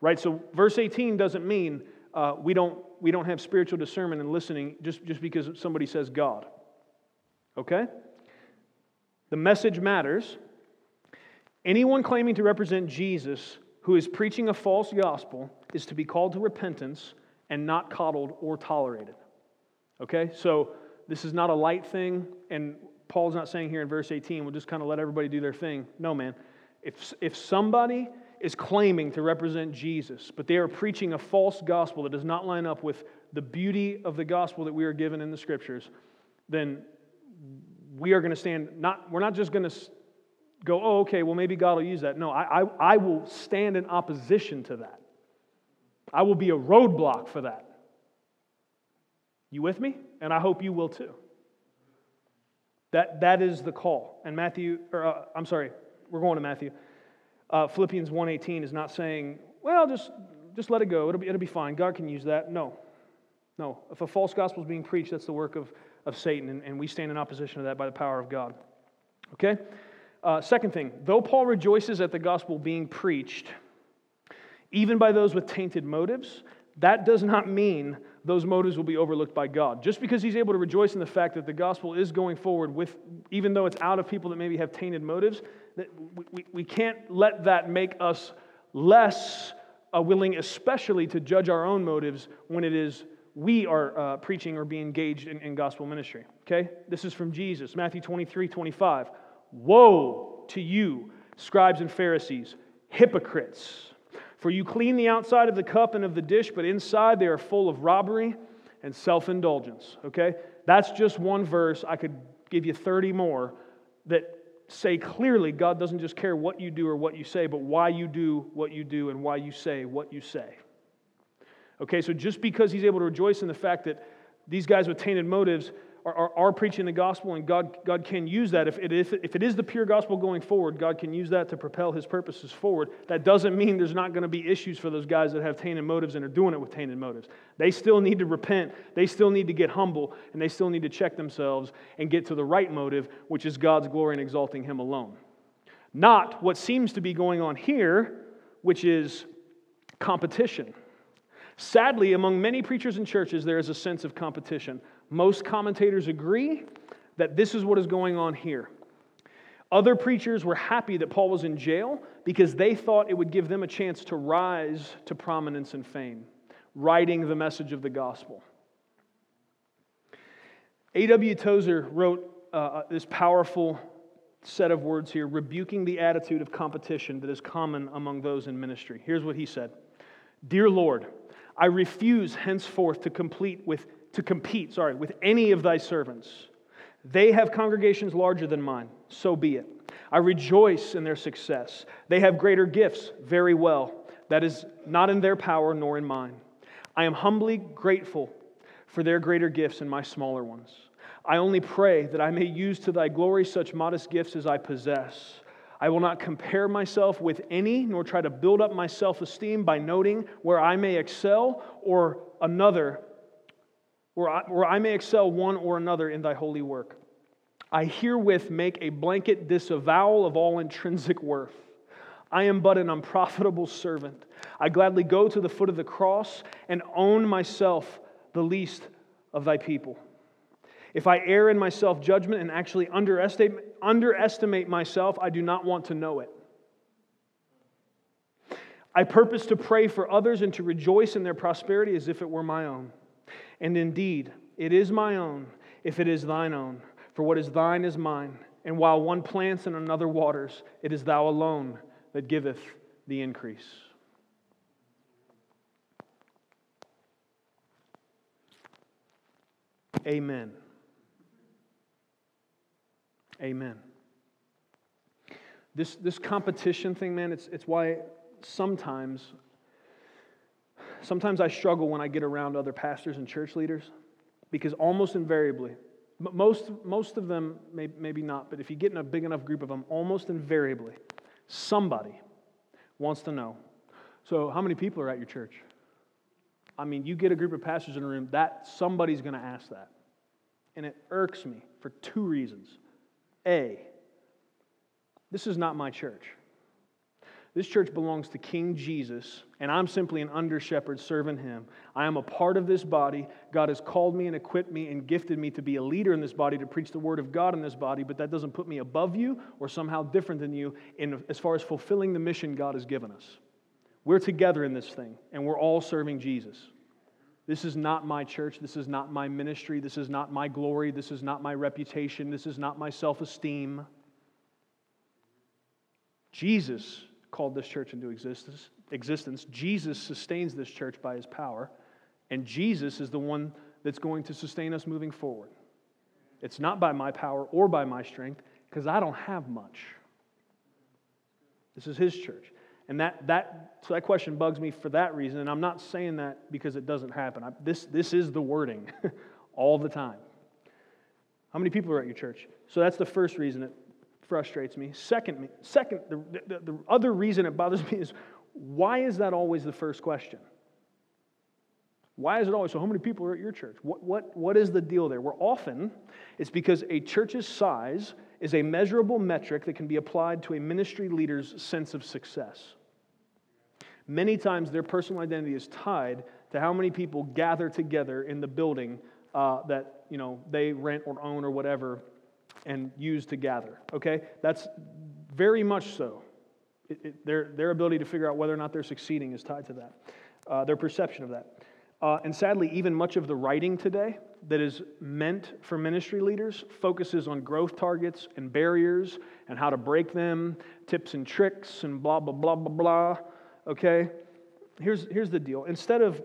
Right? So verse 18 doesn't mean uh, we, don't, we don't have spiritual discernment and listening just, just because somebody says God. Okay? The message matters. Anyone claiming to represent Jesus who is preaching a false gospel is to be called to repentance and not coddled or tolerated. Okay? So this is not a light thing, and Paul's not saying here in verse 18, we'll just kind of let everybody do their thing. No, man. If, if somebody is claiming to represent Jesus, but they are preaching a false gospel that does not line up with the beauty of the gospel that we are given in the scriptures, then we are going to stand, not, we're not just going to go, oh, okay, well, maybe God will use that. No, I, I, I will stand in opposition to that. I will be a roadblock for that. You with me? And I hope you will too. That, that is the call. And Matthew, or uh, I'm sorry, we're going to Matthew. Uh, Philippians 1.18 is not saying, well, just, just let it go. It'll be, it'll be fine. God can use that. No. No. If a false gospel is being preached, that's the work of, of Satan, and, and we stand in opposition to that by the power of God. Okay? Uh, second thing, though Paul rejoices at the gospel being preached, even by those with tainted motives, that does not mean those motives will be overlooked by God. Just because he's able to rejoice in the fact that the gospel is going forward with, even though it's out of people that maybe have tainted motives, that we, we can't let that make us less uh, willing, especially to judge our own motives when it is we are uh, preaching or being engaged in, in gospel ministry. Okay? This is from Jesus, Matthew 23, 25. Woe to you, scribes and Pharisees, hypocrites! For you clean the outside of the cup and of the dish, but inside they are full of robbery and self indulgence. Okay? That's just one verse. I could give you 30 more that say clearly God doesn't just care what you do or what you say, but why you do what you do and why you say what you say. Okay, so just because he's able to rejoice in the fact that these guys with tainted motives are, are, are, preaching the gospel, and God, God can use that. If it, if, if it is the pure gospel going forward, God can use that to propel his purposes forward. That doesn't mean there's not going to be issues for those guys that have tainted motives and are doing it with tainted motives. They still need to repent, they still need to get humble, and they still need to check themselves and get to the right motive, which is God's glory and exalting him alone. Not what seems to be going on here, which is competition. Sadly, among many preachers and churches, there is a sense of competition. Most commentators agree that this is what is going on here. Other preachers were happy that Paul was in jail because they thought it would give them a chance to rise to prominence and fame, writing the message of the gospel. A.W. Tozer wrote uh, uh, this powerful set of words here, rebuking the attitude of competition that is common among those in ministry. Here's what he said Dear Lord, I refuse henceforth to complete with to compete, sorry, with any of thy servants. They have congregations larger than mine, so be it. I rejoice in their success. They have greater gifts, very well. That is not in their power nor in mine. I am humbly grateful for their greater gifts and my smaller ones. I only pray that I may use to thy glory such modest gifts as I possess. I will not compare myself with any, nor try to build up my self esteem by noting where I may excel or another where I, where I may excel one or another in thy holy work. I herewith make a blanket disavowal of all intrinsic worth. I am but an unprofitable servant. I gladly go to the foot of the cross and own myself the least of thy people. If I err in my self judgment and actually underestimate, underestimate myself, I do not want to know it. I purpose to pray for others and to rejoice in their prosperity as if it were my own. And indeed, it is my own, if it is thine own. For what is thine is mine. And while one plants and another waters, it is thou alone that giveth the increase. Amen. Amen. This, this competition thing, man, it's, it's why sometimes, sometimes I struggle when I get around other pastors and church leaders because almost invariably, most, most of them, may, maybe not, but if you get in a big enough group of them, almost invariably, somebody wants to know so, how many people are at your church? I mean, you get a group of pastors in a room, that somebody's going to ask that. And it irks me for two reasons. A, this is not my church. This church belongs to King Jesus, and I'm simply an under shepherd serving him. I am a part of this body. God has called me and equipped me and gifted me to be a leader in this body, to preach the word of God in this body, but that doesn't put me above you or somehow different than you in, as far as fulfilling the mission God has given us. We're together in this thing, and we're all serving Jesus. This is not my church. This is not my ministry. This is not my glory. This is not my reputation. This is not my self esteem. Jesus called this church into existence. existence. Jesus sustains this church by his power, and Jesus is the one that's going to sustain us moving forward. It's not by my power or by my strength, because I don't have much. This is his church. And that, that, so that question bugs me for that reason. And I'm not saying that because it doesn't happen. I, this, this is the wording all the time. How many people are at your church? So that's the first reason it frustrates me. Second, second the, the, the other reason it bothers me is why is that always the first question? Why is it always so? How many people are at your church? What, what, what is the deal there? Well, often it's because a church's size is a measurable metric that can be applied to a ministry leader's sense of success. Many times their personal identity is tied to how many people gather together in the building uh, that you know they rent or own or whatever and use to gather. Okay, that's very much so. It, it, their, their ability to figure out whether or not they're succeeding is tied to that, uh, their perception of that. Uh, and sadly, even much of the writing today that is meant for ministry leaders focuses on growth targets and barriers and how to break them, tips and tricks, and blah, blah, blah, blah, blah. Okay? Here's, here's the deal. Instead of,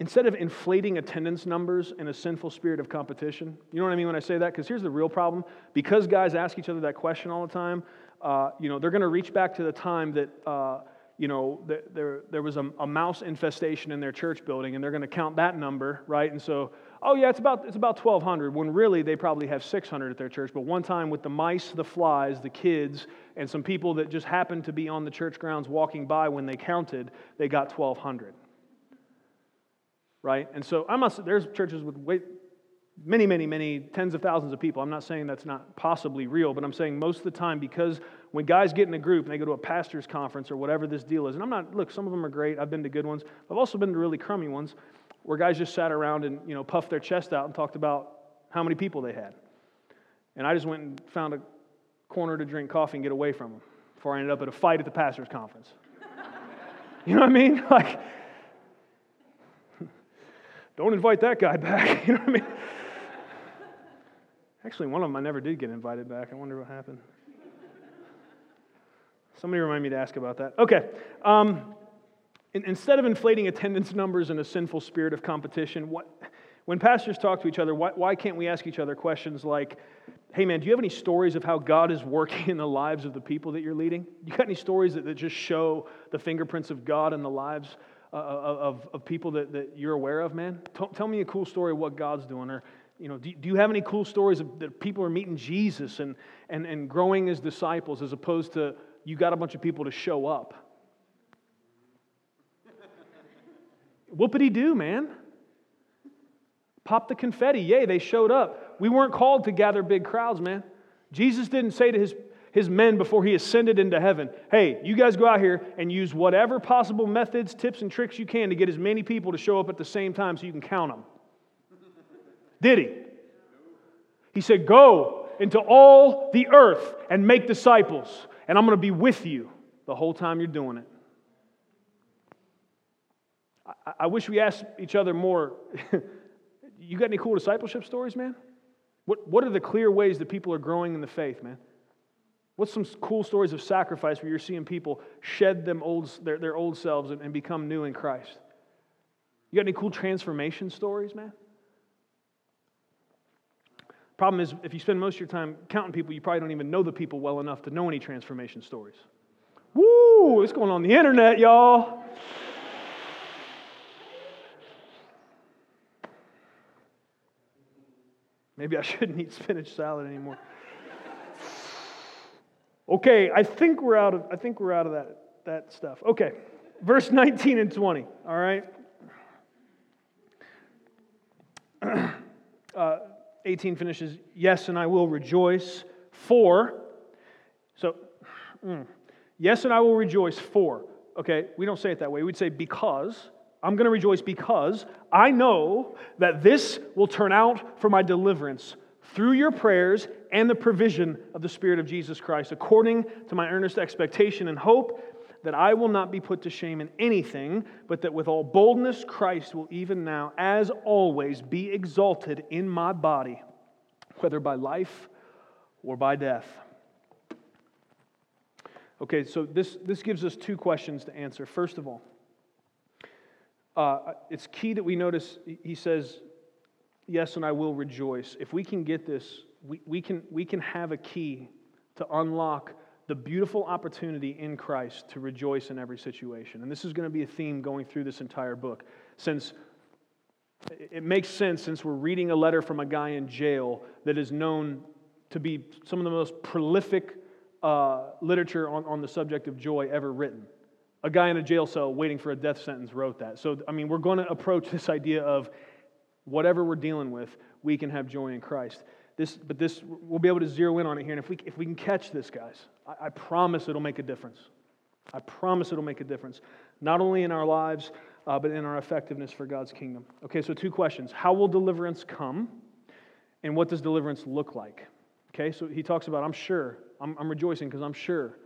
instead of inflating attendance numbers in a sinful spirit of competition, you know what I mean when I say that? Because here's the real problem. Because guys ask each other that question all the time, uh, you know, they're going to reach back to the time that. Uh, you know, there, there was a, a, mouse infestation in their church building, and they're going to count that number, right? And so, oh yeah, it's about, it's about 1,200, when really they probably have 600 at their church. But one time with the mice, the flies, the kids, and some people that just happened to be on the church grounds walking by when they counted, they got 1,200. Right? And so I'm not, there's churches with way, many, many, many tens of thousands of people. I'm not saying that's not possibly real, but I'm saying most of the time because when guys get in a group and they go to a pastor's conference or whatever this deal is, and I'm not, look, some of them are great. I've been to good ones. I've also been to really crummy ones where guys just sat around and, you know, puffed their chest out and talked about how many people they had. And I just went and found a corner to drink coffee and get away from them before I ended up at a fight at the pastor's conference. you know what I mean? Like, don't invite that guy back. you know what I mean? Actually, one of them I never did get invited back. I wonder what happened. Somebody remind me to ask about that. Okay. Um, in, instead of inflating attendance numbers in a sinful spirit of competition, what, when pastors talk to each other, why, why can't we ask each other questions like, hey man, do you have any stories of how God is working in the lives of the people that you're leading? You got any stories that, that just show the fingerprints of God in the lives uh, of, of people that, that you're aware of, man? T- tell me a cool story of what God's doing. Or, you know, do, do you have any cool stories of, that people are meeting Jesus and, and, and growing as disciples as opposed to you got a bunch of people to show up. Whoopity do, man. Pop the confetti. Yay, they showed up. We weren't called to gather big crowds, man. Jesus didn't say to his, his men before he ascended into heaven, hey, you guys go out here and use whatever possible methods, tips, and tricks you can to get as many people to show up at the same time so you can count them. Did he? He said, Go into all the earth and make disciples and I'm going to be with you the whole time you're doing it. I, wish we asked each other more. you got any cool discipleship stories, man? What, what are the clear ways that people are growing in the faith, man? What's some cool stories of sacrifice where you're seeing people shed them old, their, their old selves and, and become new in Christ? You got any cool transformation stories, man? Problem is, if you spend most of your time counting people, you probably don't even know the people well enough to know any transformation stories. Woo! It's going on the internet, y'all. Maybe I shouldn't eat spinach salad anymore. Okay, I think we're out of I think we're out of that that stuff. Okay. Verse 19 and 20, all right? uh, 18 finishes, Yes, and I will rejoice for. So, mm, yes, and I will rejoice for. Okay, we don't say it that way. We'd say because. I'm going to rejoice because I know that this will turn out for my deliverance through your prayers and the provision of the Spirit of Jesus Christ, according to my earnest expectation and hope that I will not be put to shame in anything, but that with all boldness Christ will even now, as always, be exalted in my body, whether by life or by death. Okay, so this, this gives us two questions to answer. First of all, uh, it's key that we notice he says, Yes, and I will rejoice. If we can get this, we, we, can, we can have a key to unlock the beautiful opportunity in Christ to rejoice in every situation. And this is going to be a theme going through this entire book. Since it makes sense, since we're reading a letter from a guy in jail that is known to be some of the most prolific uh, literature on, on the subject of joy ever written. A guy in a jail cell waiting for a death sentence wrote that. So, I mean, we're going to approach this idea of whatever we're dealing with, we can have joy in Christ. This, but this, we'll be able to zero in on it here. And if we, if we can catch this, guys, I, I promise it'll make a difference. I promise it'll make a difference, not only in our lives, uh, but in our effectiveness for God's kingdom. Okay, so two questions How will deliverance come? And what does deliverance look like? Okay, so he talks about, I'm sure, I'm, I'm rejoicing because I'm sure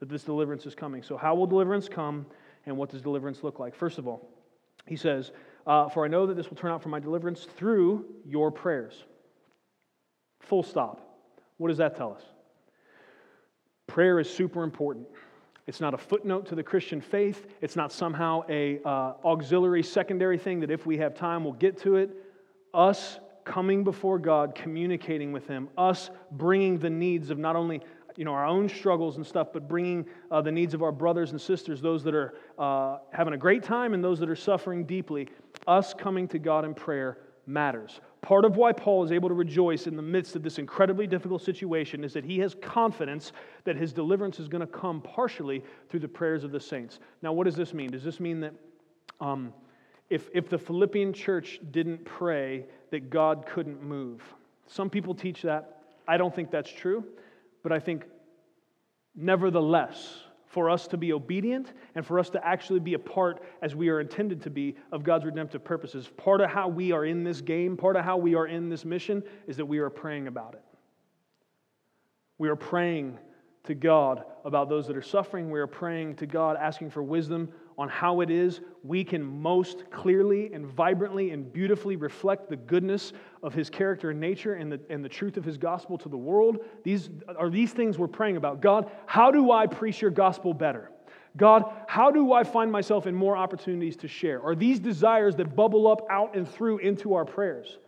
that this deliverance is coming. So, how will deliverance come? And what does deliverance look like? First of all, he says, uh, For I know that this will turn out for my deliverance through your prayers. Full stop. What does that tell us? Prayer is super important. It's not a footnote to the Christian faith. It's not somehow a uh, auxiliary secondary thing that if we have time we'll get to it. Us coming before God, communicating with Him, us bringing the needs of not only you know, our own struggles and stuff, but bringing uh, the needs of our brothers and sisters, those that are uh, having a great time and those that are suffering deeply. Us coming to God in prayer matters. Part of why Paul is able to rejoice in the midst of this incredibly difficult situation is that he has confidence that his deliverance is going to come partially through the prayers of the saints. Now, what does this mean? Does this mean that um, if, if the Philippian church didn't pray, that God couldn't move? Some people teach that. I don't think that's true, but I think nevertheless, for us to be obedient and for us to actually be a part, as we are intended to be, of God's redemptive purposes. Part of how we are in this game, part of how we are in this mission, is that we are praying about it. We are praying to God about those that are suffering. We are praying to God, asking for wisdom on how it is we can most clearly and vibrantly and beautifully reflect the goodness of His character and nature and the, and the truth of His gospel to the world. These are these things we're praying about. God, how do I preach your gospel better? God, how do I find myself in more opportunities to share? Are these desires that bubble up out and through into our prayers?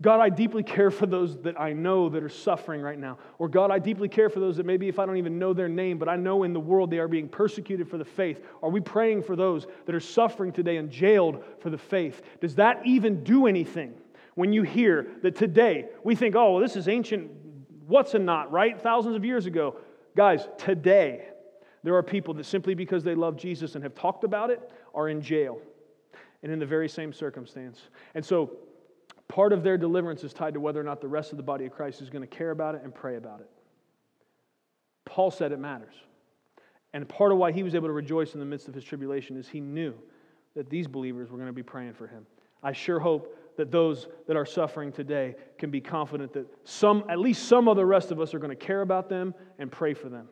God, I deeply care for those that I know that are suffering right now. Or God, I deeply care for those that maybe if I don't even know their name, but I know in the world they are being persecuted for the faith. Are we praying for those that are suffering today and jailed for the faith? Does that even do anything when you hear that today we think, oh, well, this is ancient, what's a not, right? Thousands of years ago. Guys, today there are people that simply because they love Jesus and have talked about it are in jail and in the very same circumstance. And so, Part of their deliverance is tied to whether or not the rest of the body of Christ is going to care about it and pray about it. Paul said it matters. And part of why he was able to rejoice in the midst of his tribulation is he knew that these believers were going to be praying for him. I sure hope that those that are suffering today can be confident that some, at least some of the rest of us are going to care about them and pray for them.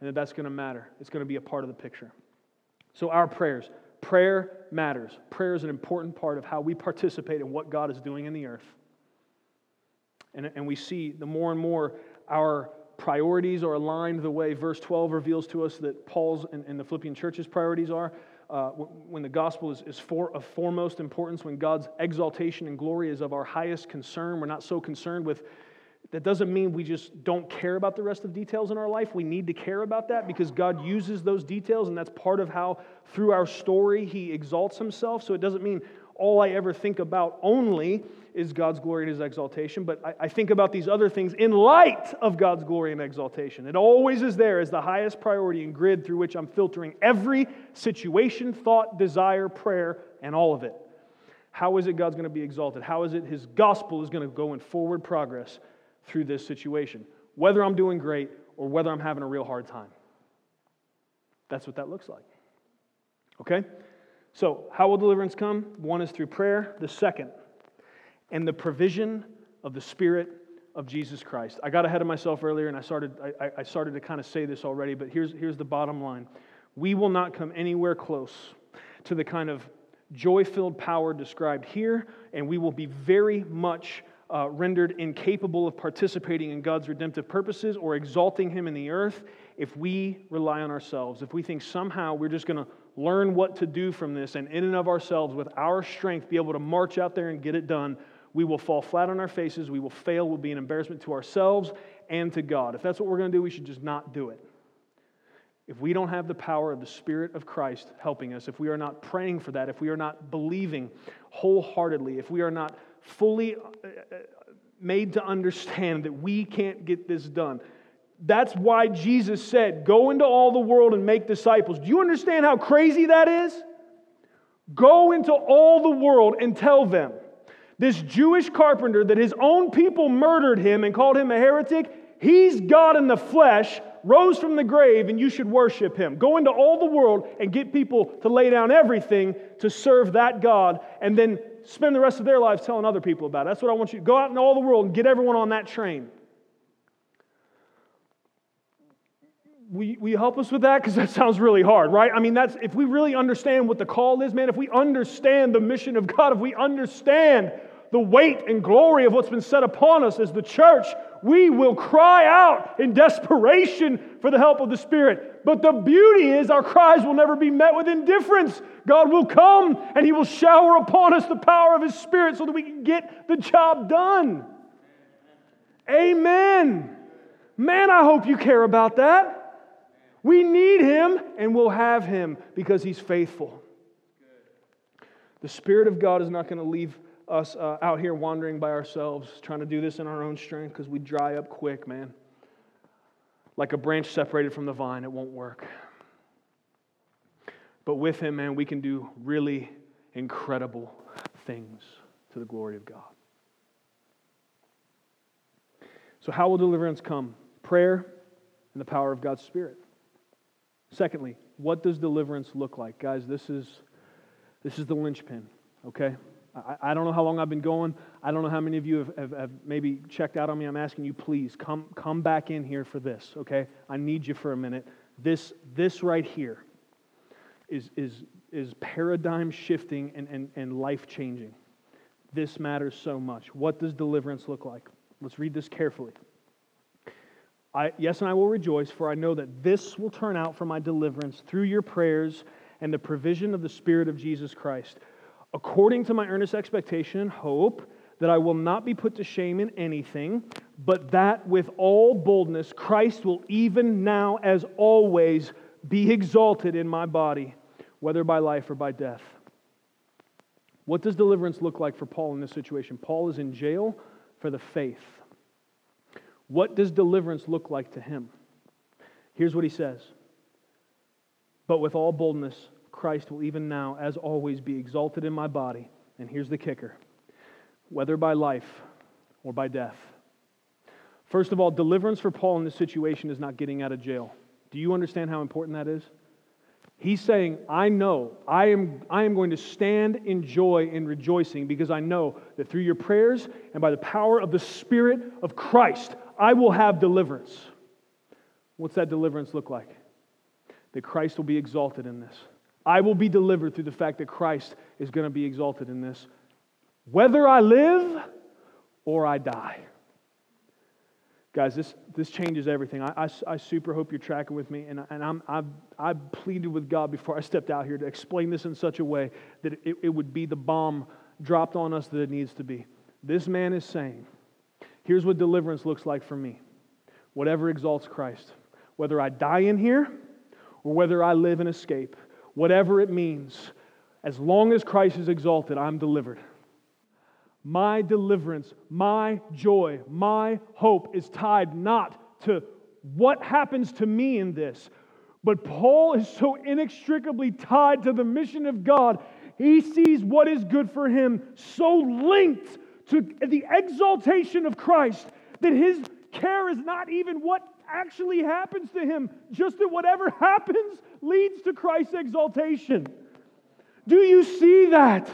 And that that's going to matter. It's going to be a part of the picture. So, our prayers, Prayer matters. Prayer is an important part of how we participate in what God is doing in the earth. And, and we see the more and more our priorities are aligned the way verse 12 reveals to us that Paul's and, and the Philippian church's priorities are. uh, when the gospel is, is for, of foremost importance, when God's exaltation and glory is of our highest concern. We're not so concerned with that doesn't mean we just don't care about the rest of details in our life. We need to care about that because God uses those details, and that's part of how, through our story, He exalts Himself. So it doesn't mean all I ever think about only is God's glory and His exaltation, but I, I think about these other things in light of God's glory and exaltation. It always is there as the highest priority and grid through which I'm filtering every situation, thought, desire, prayer, and all of it. How is it God's going to be exalted? How is it His gospel is going to go in forward progress? Through this situation, whether I'm doing great or whether I'm having a real hard time. That's what that looks like. Okay? So, how will deliverance come? One is through prayer, the second, and the provision of the Spirit of Jesus Christ. I got ahead of myself earlier and I started, I, I started to kind of say this already, but here's, here's the bottom line. We will not come anywhere close to the kind of joy filled power described here, and we will be very much uh, rendered incapable of participating in God's redemptive purposes or exalting Him in the earth if we rely on ourselves. If we think somehow we're just going to learn what to do from this and in and of ourselves, with our strength, be able to march out there and get it done, we will fall flat on our faces. We will fail. We'll be an embarrassment to ourselves and to God. If that's what we're going to do, we should just not do it. If we don't have the power of the Spirit of Christ helping us, if we are not praying for that, if we are not believing wholeheartedly, if we are not fully uh, uh, made to understand that we can't get this done. That's why Jesus said, Go into all the world and make disciples. Do you understand how crazy that is? Go into all the world and tell them this Jewish carpenter that his own people murdered him and called him a heretic, he's God in the flesh, rose from the grave, and you should worship him. Go into all the world and get people to lay down everything to serve that God, and then spend the rest of their lives telling other people about it. That's what I want you to go out in all the world and get everyone on that train. Will you, help us with that? Because that sounds really hard, right? I mean, that's if we really understand what the call is, man, if we understand the mission of God, if we understand the weight and glory of what's been set upon us as the church, we will cry out in desperation for the help of the Spirit. But the beauty is, our cries will never be met with indifference. God will come and He will shower upon us the power of His Spirit so that we can get the job done. Amen. Man, I hope you care about that. We need Him and we'll have Him because He's faithful. The Spirit of God is not going to leave us uh, out here wandering by ourselves, trying to do this in our own strength because we dry up quick, man. Like a branch separated from the vine, it won't work. But with Him, man, we can do really incredible things to the glory of God. So, how will deliverance come? Prayer and the power of God's Spirit. Secondly, what does deliverance look like? Guys, this is, this is the linchpin, okay? I, I, don't know how long I've been going. I don't know how many of you have, have, have, maybe checked out on me. I'm asking you, please come, come back in here for this, okay? I need you for a minute. This, this right here is, is, is paradigm shifting and, and, and life changing. This matters so much. What does deliverance look like? Let's read this carefully. I, yes, and I will rejoice, for I know that this will turn out for my deliverance through your prayers and the provision of the Spirit of Jesus Christ according to my earnest expectation and hope that I will not be put to shame in anything, but that with all boldness Christ will even now, as always, be exalted in my body, whether by life or by death. What does deliverance look like for Paul in this situation? Paul is in jail for the faith. What does deliverance look like to him? Here's what he says But with all boldness, Christ will even now, as always, be exalted in my body. And here's the kicker whether by life or by death. First of all, deliverance for Paul in this situation is not getting out of jail. Do you understand how important that is? He's saying, I know, I am, I am going to stand in joy and rejoicing because I know that through your prayers and by the power of the Spirit of Christ, I will have deliverance. What's that deliverance look like? That Christ will be exalted in this. I will be delivered through the fact that Christ is going to be exalted in this, whether I live or I die. Guys, this, this changes everything. I, I, I, super hope you're tracking with me. And, and I'm, I've, I've pleaded with God before I stepped out here to explain this in such a way that it, it would be the bomb dropped on us that it needs to be. This man is saying, here's what deliverance looks like for me whatever exalts Christ. Whether I die in here or whether I live and escape, whatever it means, as long as Christ is exalted, I'm delivered. My deliverance, my joy, my hope is tied not to what happens to me in this, but Paul is so inextricably tied to the mission of God. He sees what is good for him so linked to the exaltation of Christ that his care is not even what actually happens to him, just that whatever happens leads to Christ's exaltation. Do you see that?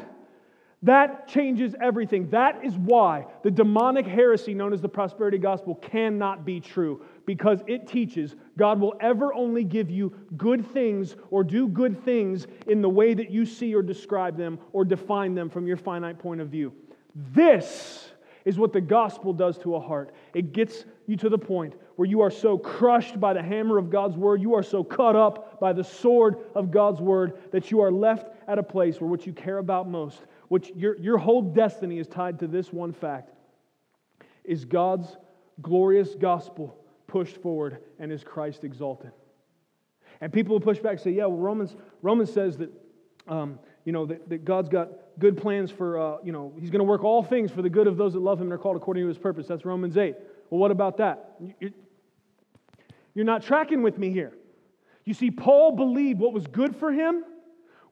That changes everything. That is why the demonic heresy known as the prosperity gospel cannot be true because it teaches God will ever only give you good things or do good things in the way that you see or describe them or define them from your finite point of view. This is what the gospel does to a heart. It gets you to the point where you are so crushed by the hammer of God's word, you are so cut up by the sword of God's word that you are left at a place where what you care about most which your, your whole destiny is tied to this one fact is God's glorious gospel pushed forward and is Christ exalted. And people will push back and say, yeah, well, Romans, Romans says that, um, you know, that, that, God's got good plans for, uh, you know, he's going to work all things for the good of those that love him and are called according to his purpose. That's Romans 8. Well, what about that? You're not tracking with me here. You see, Paul believed what was good for him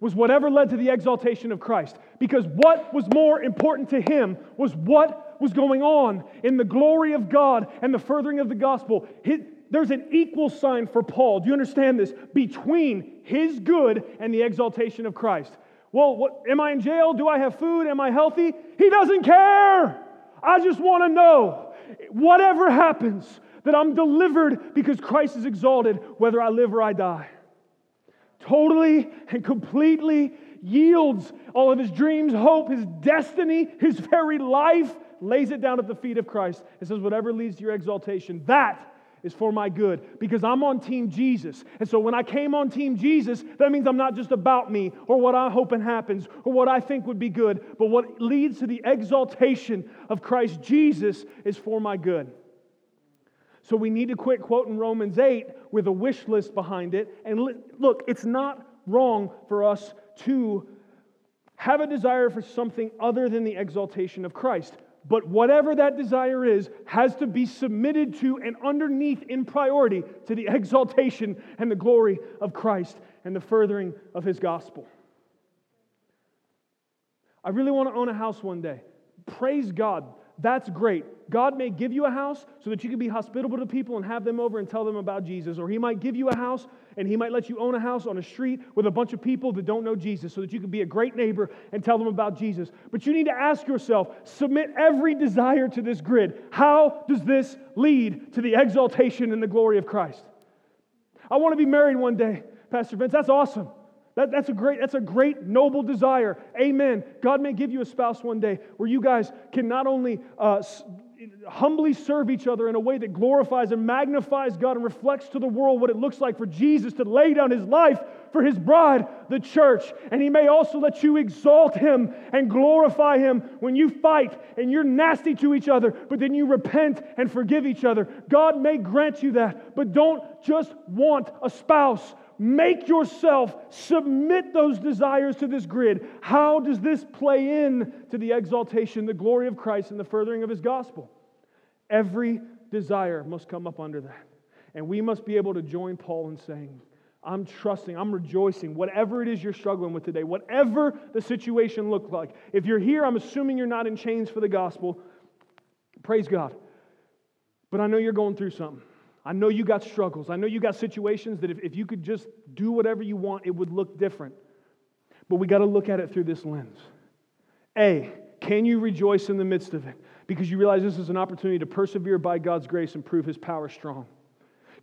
was whatever led to the exaltation of Christ. Because what was more important to him was what was going on in the glory of God and the furthering of the gospel. there's an equal sign for Paul. Do you understand this? Between his good and the exaltation of Christ. Well, what, am I in jail? Do I have food? Am I healthy? He doesn't care. I just want to know whatever happens, that I'm delivered because Christ is exalted, whether I live or I die totally and completely yields all of his dreams, hope, his destiny, his very life, lays it down at the feet of Christ and says, Whatever leads to your exaltation, that is for my good because I'm on Team Jesus. And so when I came on Team Jesus, that means I'm not just about me or what I hope and happens or what I think would be good, but what leads to the exaltation of Christ Jesus is for my good. So we need to quit quoting Romans 8 with a wish list behind it. And look, it's not wrong for us to have a desire for something other than the exaltation of Christ. But whatever that desire is, has to be submitted to and underneath in priority to the exaltation and the glory of Christ and the furthering of his gospel. I really want to own a house one day. Praise God. That's great. God may give you a house so that you can be hospitable to people and have them over and tell them about Jesus. Or He might give you a house and He might let you own a house on a street with a bunch of people that don't know Jesus so that you can be a great neighbor and tell them about Jesus. But you need to ask yourself submit every desire to this grid. How does this lead to the exaltation and the glory of Christ? I want to be married one day, Pastor Vince. That's awesome. That, that's, a great, that's a great, noble desire. Amen. God may give you a spouse one day where you guys can not only uh, humbly serve each other in a way that glorifies and magnifies God and reflects to the world what it looks like for Jesus to lay down his life for his bride, the church. And he may also let you exalt him and glorify him when you fight and you're nasty to each other, but then you repent and forgive each other. God may grant you that, but don't just want a spouse Make yourself submit those desires to this grid. How does this play in to the exaltation, the glory of Christ, and the furthering of his gospel? Every desire must come up under that. And we must be able to join Paul in saying, I'm trusting, I'm rejoicing, whatever it is you're struggling with today, whatever the situation looked like. If you're here, I'm assuming you're not in chains for the gospel. Praise God. But I know you're going through something. I know you got struggles. I know you got situations that if, if you could just do whatever you want, it would look different. But we got to look at it through this lens. A, can you rejoice in the midst of it? Because you realize this is an opportunity to persevere by God's grace and prove his power strong.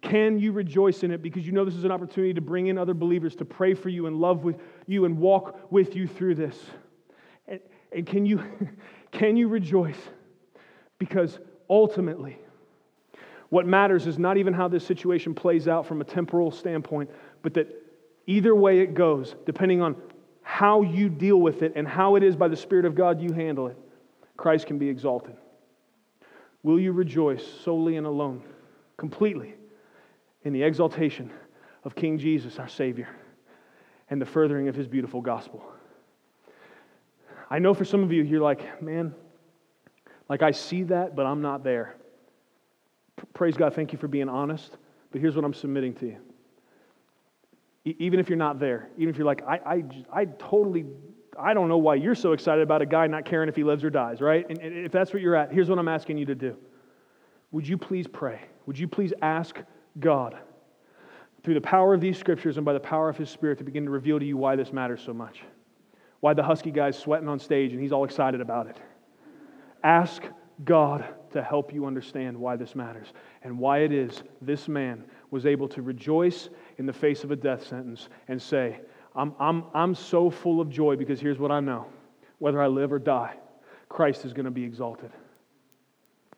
Can you rejoice in it because you know this is an opportunity to bring in other believers to pray for you and love with you and walk with you through this? And, and can, you, can you rejoice? Because ultimately, What matters is not even how this situation plays out from a temporal standpoint, but that either way it goes, depending on how you deal with it and how it is by the Spirit of God you handle it, Christ can be exalted. Will you rejoice solely and alone, completely, in the exaltation of King Jesus, our Savior, and the furthering of His beautiful gospel? I know for some of you, you're like, man, like I see that, but I'm not there. Praise God, thank you for being honest. But here's what I'm submitting to you. even if you're not there, even if you're like, I, I, I totally, I don't know why you're so excited about a guy not caring if he lives or dies, right? And if that's what you're at, here's what I'm asking you to do. Would you please pray? Would you please ask God through the power of these scriptures and by the power of his spirit to begin to reveal to you why this matters so much? Why the husky guy's sweating on stage and he's all excited about it. Ask God to help you understand why this matters and why it is this man was able to rejoice in the face of a death sentence and say, I'm, I'm, I'm so full of joy because here's what I know whether I live or die, Christ is going to be exalted.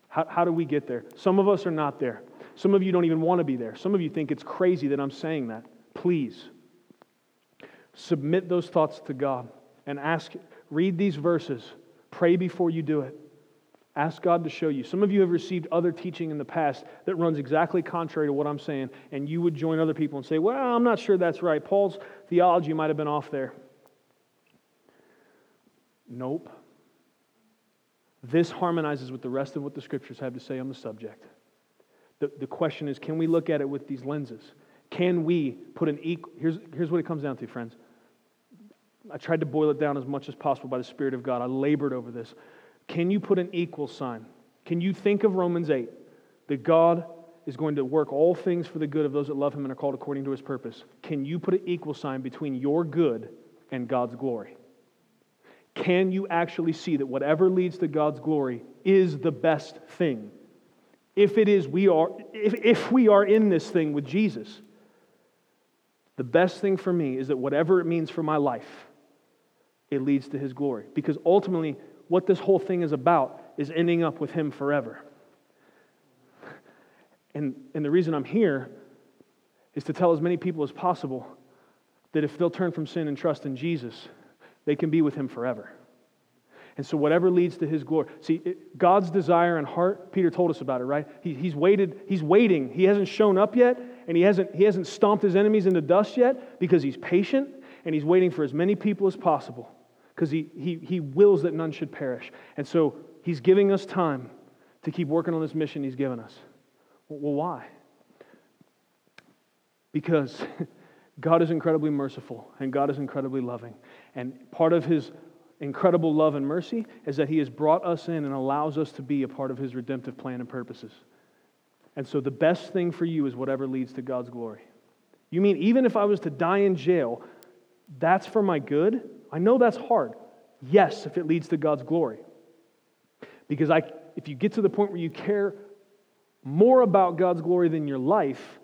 How, how do we get there? Some of us are not there. Some of you don't even want to be there. Some of you think it's crazy that I'm saying that. Please submit those thoughts to God and ask, read these verses, pray before you do it. Ask God to show you. Some of you have received other teaching in the past that runs exactly contrary to what I'm saying, and you would join other people and say, Well, I'm not sure that's right. Paul's theology might have been off there. Nope. This harmonizes with the rest of what the scriptures have to say on the subject. The, the question is can we look at it with these lenses? Can we put an equal. Here's, here's what it comes down to, friends. I tried to boil it down as much as possible by the Spirit of God. I labored over this. Can you put an equal sign? Can you think of Romans 8 that God is going to work all things for the good of those that love him and are called according to his purpose? Can you put an equal sign between your good and God's glory? Can you actually see that whatever leads to God's glory is the best thing? If it is, we are, if, if we are in this thing with Jesus, the best thing for me is that whatever it means for my life, it leads to his glory. Because ultimately, what this whole thing is about is ending up with him forever. And, and the reason I'm here is to tell as many people as possible that if they'll turn from sin and trust in Jesus, they can be with him forever. And so, whatever leads to his glory. See, it, God's desire and heart, Peter told us about it, right? He, he's waited, he's waiting. He hasn't shown up yet, and he hasn't, he hasn't stomped his enemies into dust yet because he's patient and he's waiting for as many people as possible because he, he, he wills that none should perish. And so, he's giving us time to keep working on this mission he's given us. Well, why? Because God is incredibly merciful and God is incredibly loving. And part of his incredible love and mercy is that he has brought us in and allows us to be a part of his redemptive plan and purposes. And so the best thing for you is whatever leads to God's glory. You mean even if I was to die in jail, that's for my good? I know that's hard. Yes, if it leads to God's glory. Because I, if you get to the point where you care more about God's glory than your life,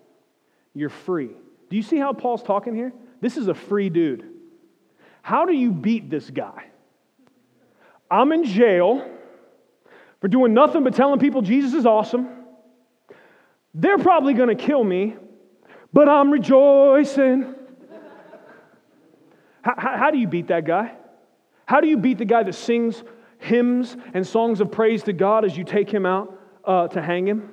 you're free. Do you see how Paul's talking here? This is a free dude. How do you beat this guy? I'm in jail for doing nothing but telling people Jesus is awesome. They're probably going to kill me, but I'm rejoicing. How, how, do you beat that guy? How do you beat the guy that sings hymns and songs of praise to God as you take him out uh, to hang him?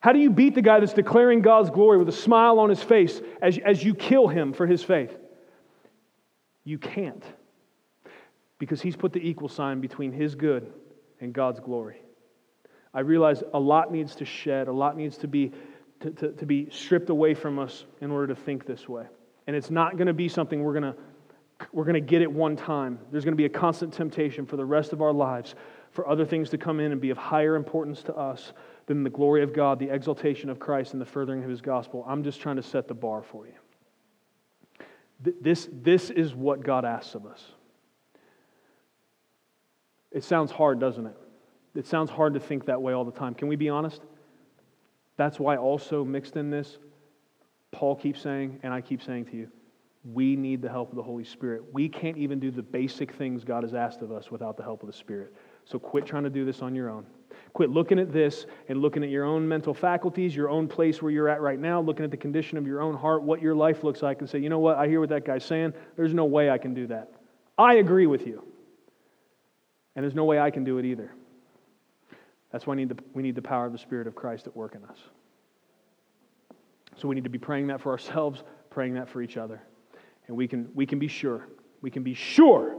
How do you beat the guy that's declaring God's glory with a smile on his face as, as you kill him for his faith? You can't. Because he's put the equal sign between his good and God's glory. I realize a lot needs to shed, a lot needs to be, to, to, to be stripped away from us in order to think this way. And it's not going to be something we're going to we're going to get it one time. There's going to be a constant temptation for the rest of our lives for other things to come in and be of higher importance to us than the glory of God, the exaltation of Christ, and the furthering of his gospel. I'm just trying to set the bar for you. This, this is what God asks of us. It sounds hard, doesn't it? It sounds hard to think that way all the time. Can we be honest? That's why, also mixed in this, Paul keeps saying, and I keep saying to you, we need the help of the Holy Spirit. We can't even do the basic things God has asked of us without the help of the Spirit. So quit trying to do this on your own. Quit looking at this and looking at your own mental faculties, your own place where you're at right now, looking at the condition of your own heart, what your life looks like, and say, you know what? I hear what that guy's saying. There's no way I can do that. I agree with you. And there's no way I can do it either. That's why we need the, we need the power of the Spirit of Christ at work in us. So we need to be praying that for ourselves, praying that for each other. And we can, we can be sure, we can be sure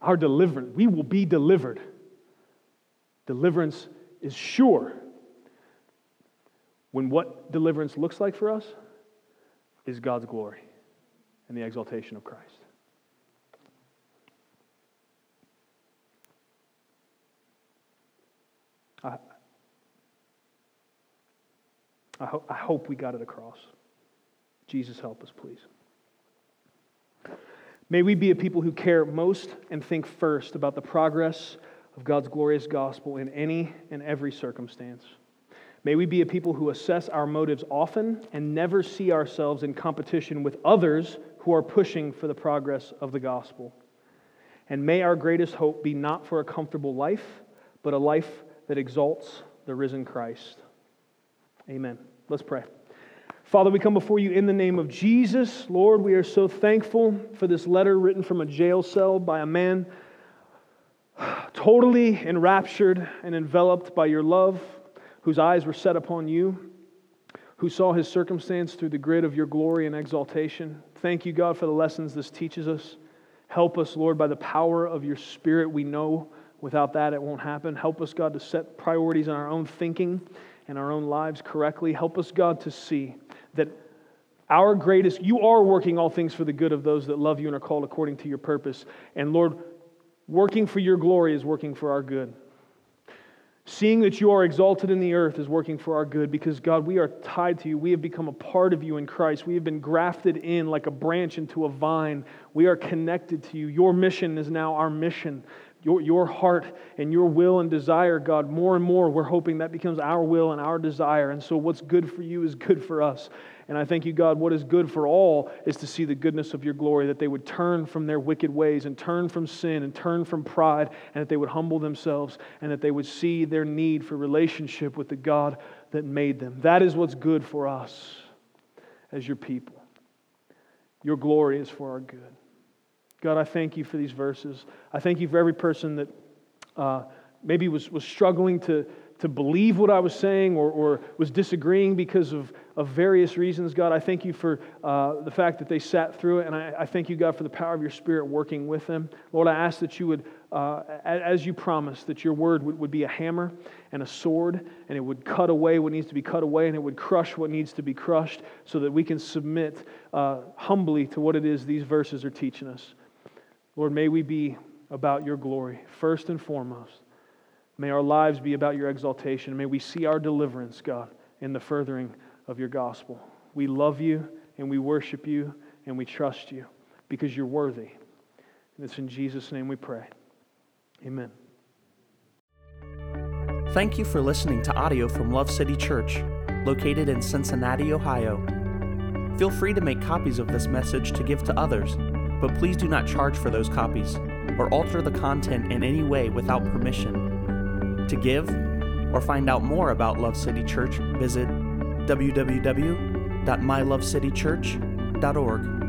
our deliverance, we will be delivered. Deliverance is sure. When what deliverance looks like for us is God's glory and the exaltation of Christ. I, I, ho- I hope we got it across. Jesus, help us, please. May we be a people who care most and think first about the progress of God's glorious gospel in any and every circumstance. May we be a people who assess our motives often and never see ourselves in competition with others who are pushing for the progress of the gospel. And may our greatest hope be not for a comfortable life, but a life that exalts the risen Christ. Amen. Let's pray. Father, we come before you in the name of Jesus. Lord, we are so thankful for this letter written from a jail cell by a man totally enraptured and enveloped by your love, whose eyes were set upon you, who saw his circumstance through the grid of your glory and exaltation. Thank you, God, for the lessons this teaches us. Help us, Lord, by the power of your Spirit. We know without that it won't happen. Help us, God, to set priorities in our own thinking and our own lives correctly. Help us, God, to see that our greatest, you are working all things for the good of those that love you and are called according to your purpose. And Lord, working for your glory is working for our good. Seeing that you are exalted in the earth is working for our good because, God, we are tied to you. We have become a part of you in Christ. We have been grafted in like a branch into a vine. We are connected to you. Your mission is now our mission your, your heart and your will and desire, God, more and more, we're hoping that becomes our will and our desire. And so, what's good for you is good for us. And I thank you, God, what is good for all is to see the goodness of your glory, that they would turn from their wicked ways and turn from sin and turn from pride, and that they would humble themselves and that they would see their need for relationship with the God that made them. That is what's good for us as your people. Your glory is for our good. God, I thank you for these verses. I thank you for every person that uh, maybe was, was struggling to, to believe what I was saying or, or was disagreeing because of, of various reasons. God, I thank you for uh, the fact that they sat through it, and I, I, thank you, God, for the power of your Spirit working with them. Lord, I ask that you would, uh, as you promised, that your word would, would be a hammer and a sword, and it would cut away what needs to be cut away, and it would crush what needs to be crushed, so that we can submit uh, humbly to what it is these verses are teaching us. Lord, may we be about your glory, first and foremost. May our lives be about your exaltation. May we see our deliverance, God, in the furthering of your gospel. We love you and we worship you and we trust you because you're worthy. And it's in Jesus' name we pray. Amen. Thank you for listening to audio from Love City Church, located in Cincinnati, Ohio. Feel free to make copies of this message to give to others but please do not charge for those copies or alter the content in any way without permission. To give or find out more about Love City Church, visit www.mylovecitychurch.org.